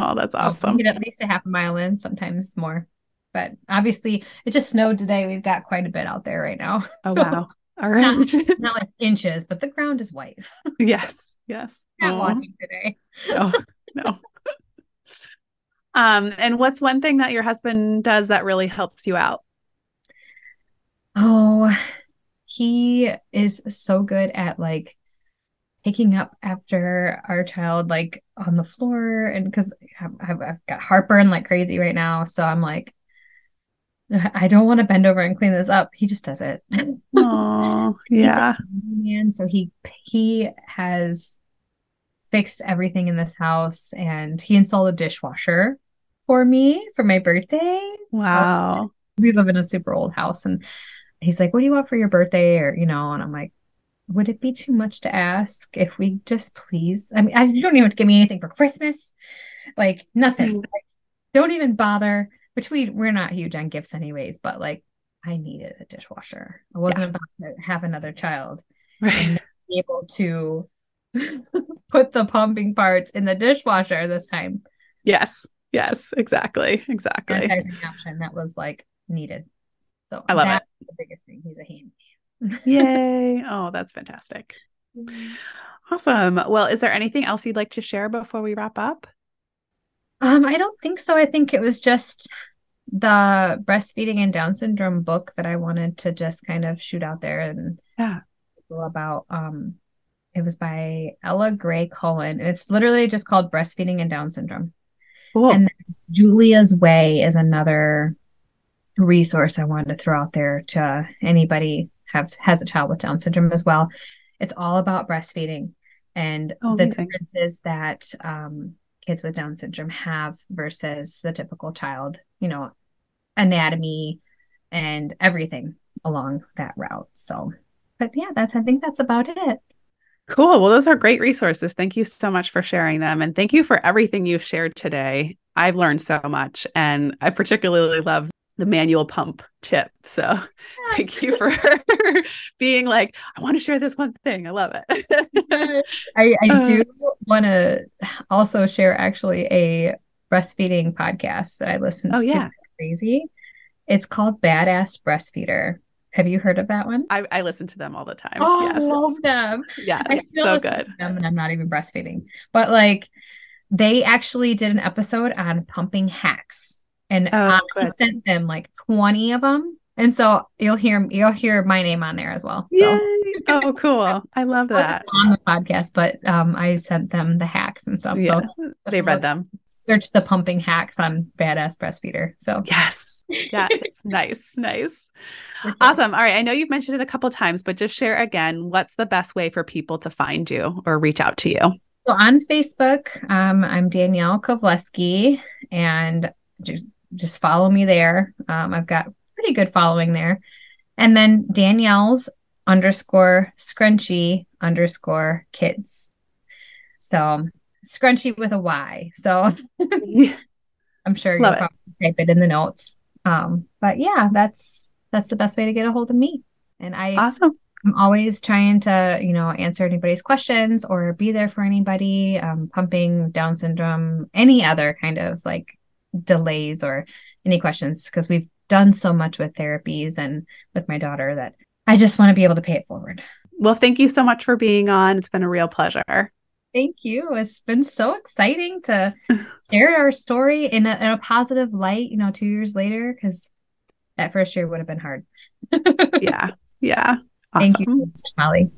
Oh,
Yep.
that's
So we
awesome.
get at least a half a mile in, sometimes more. But obviously, it just snowed today. We've got quite a bit out there right now.
Oh,
So,
wow. All right.
Not like inches, but the ground is white.
yes. Yes.
Not
Aw.
walking today.
no, no. Um, and what's one thing that your husband does that really helps you out?
Oh, he is so good at like picking up after our child, like on the floor. And because I've, I've got heartburn like crazy right now. So I'm like, I don't want to bend over and clean this up. He just does it.
Oh,
He's a
yeah.
man. So he he has fixed everything in this house and he installed a dishwasher for me for my birthday.
Wow.
we live in a super old house and he's like what do you want for your birthday or you know and i'm like would it be too much to ask if we just please i mean I, you don't even have to give me anything for christmas like nothing
Mm.
Like, don't even bother which we we're not huge on gifts anyways but like i needed a dishwasher i wasn't about to have another child
Right.
be able to put the pumping parts in the dishwasher this time
Yes. Yes. Exactly. Exactly.
option that was like needed so
I love
that's the biggest thing he's a hand
Yay. Oh, that's fantastic. Awesome. Well, is there anything else you'd like to share before we wrap up?
Um, I don't think so. I think it was just the breastfeeding and Down syndrome book that I wanted to just kind of shoot out there and
Yeah.
about. Um, it was by Ella Gray Cullen, and it's literally just called Breastfeeding and Down Syndrome. Cool. And Julia's Way is another resource I wanted to throw out there to anybody have has a child with Down syndrome as well. It's all about breastfeeding and oh, the differences that um, kids with Down syndrome have versus the typical child. You know, anatomy and everything along that route. So, but yeah, that's I think that's about it.
Cool. Well, those are great resources. Thank you so much for sharing them. And thank you for everything you've shared today. I've learned so much. And I particularly love the manual pump tip. So yes. thank you for being like, I want to share this one thing. I love
it. I, I uh, do want to also share actually a breastfeeding podcast that I listened oh, to. Yeah. Crazy. It's called Badass Breastfeeder. Have you heard of that one?
I, I listen to them all the time.
Oh, yes. I love them.
Yeah, so good.
Them and I'm not even breastfeeding, but like they actually did an episode on pumping hacks, and oh, I good. sent them like 20 of them. And so you'll hear you'll hear my name on there as well.
So. Yay. Oh, cool! I love that
on the podcast, but um, I sent them the hacks and stuff. Yeah,
so they read them.
Search the pumping hacks on Badass Breastfeeder. So
yes, yes. nice. Nice. Awesome. All right. I know you've mentioned it a couple times, but just share again what's the best way for people to find you or reach out to you?
So on Facebook, um, I'm Danielle Kawlewski and just, just follow me there. Um, I've got pretty good following there. And then Danielle's underscore scrunchy underscore kids. So scrunchy with a Y. So I'm sure Love you'll probably type it in the notes. Um, but yeah, that's that's the best way to get a hold of me. And I
awesome.
I'm always trying to, you know, answer anybody's questions or be there for anybody, um, pumping, Down syndrome, any other kind of like delays or any questions, because we've done so much with therapies and with my daughter that I just want to be able to pay it forward.
Well, thank you so much for being on. It's been a real pleasure.
Thank you. It's been so exciting to share our story in a, in a positive light, you know, two years later, because that first year would have been hard.
yeah. Yeah.
Awesome. Thank you, much, Molly.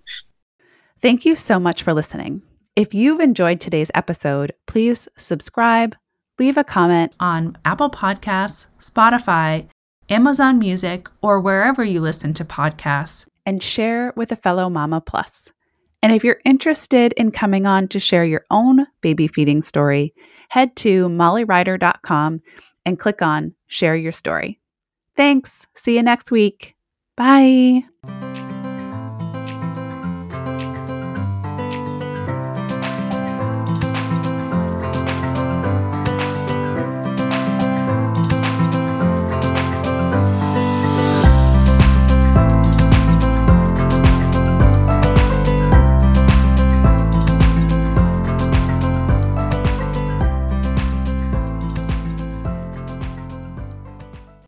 Thank you so much for listening. If you've enjoyed today's episode, please subscribe, leave a comment on Apple Podcasts, Spotify, Amazon Music, or wherever you listen to podcasts, and share with a fellow Mama Plus. And if you're interested in coming on to share your own baby feeding story, head to mollyrider.com and click on Share Your Story. Thanks. See you next week. Bye.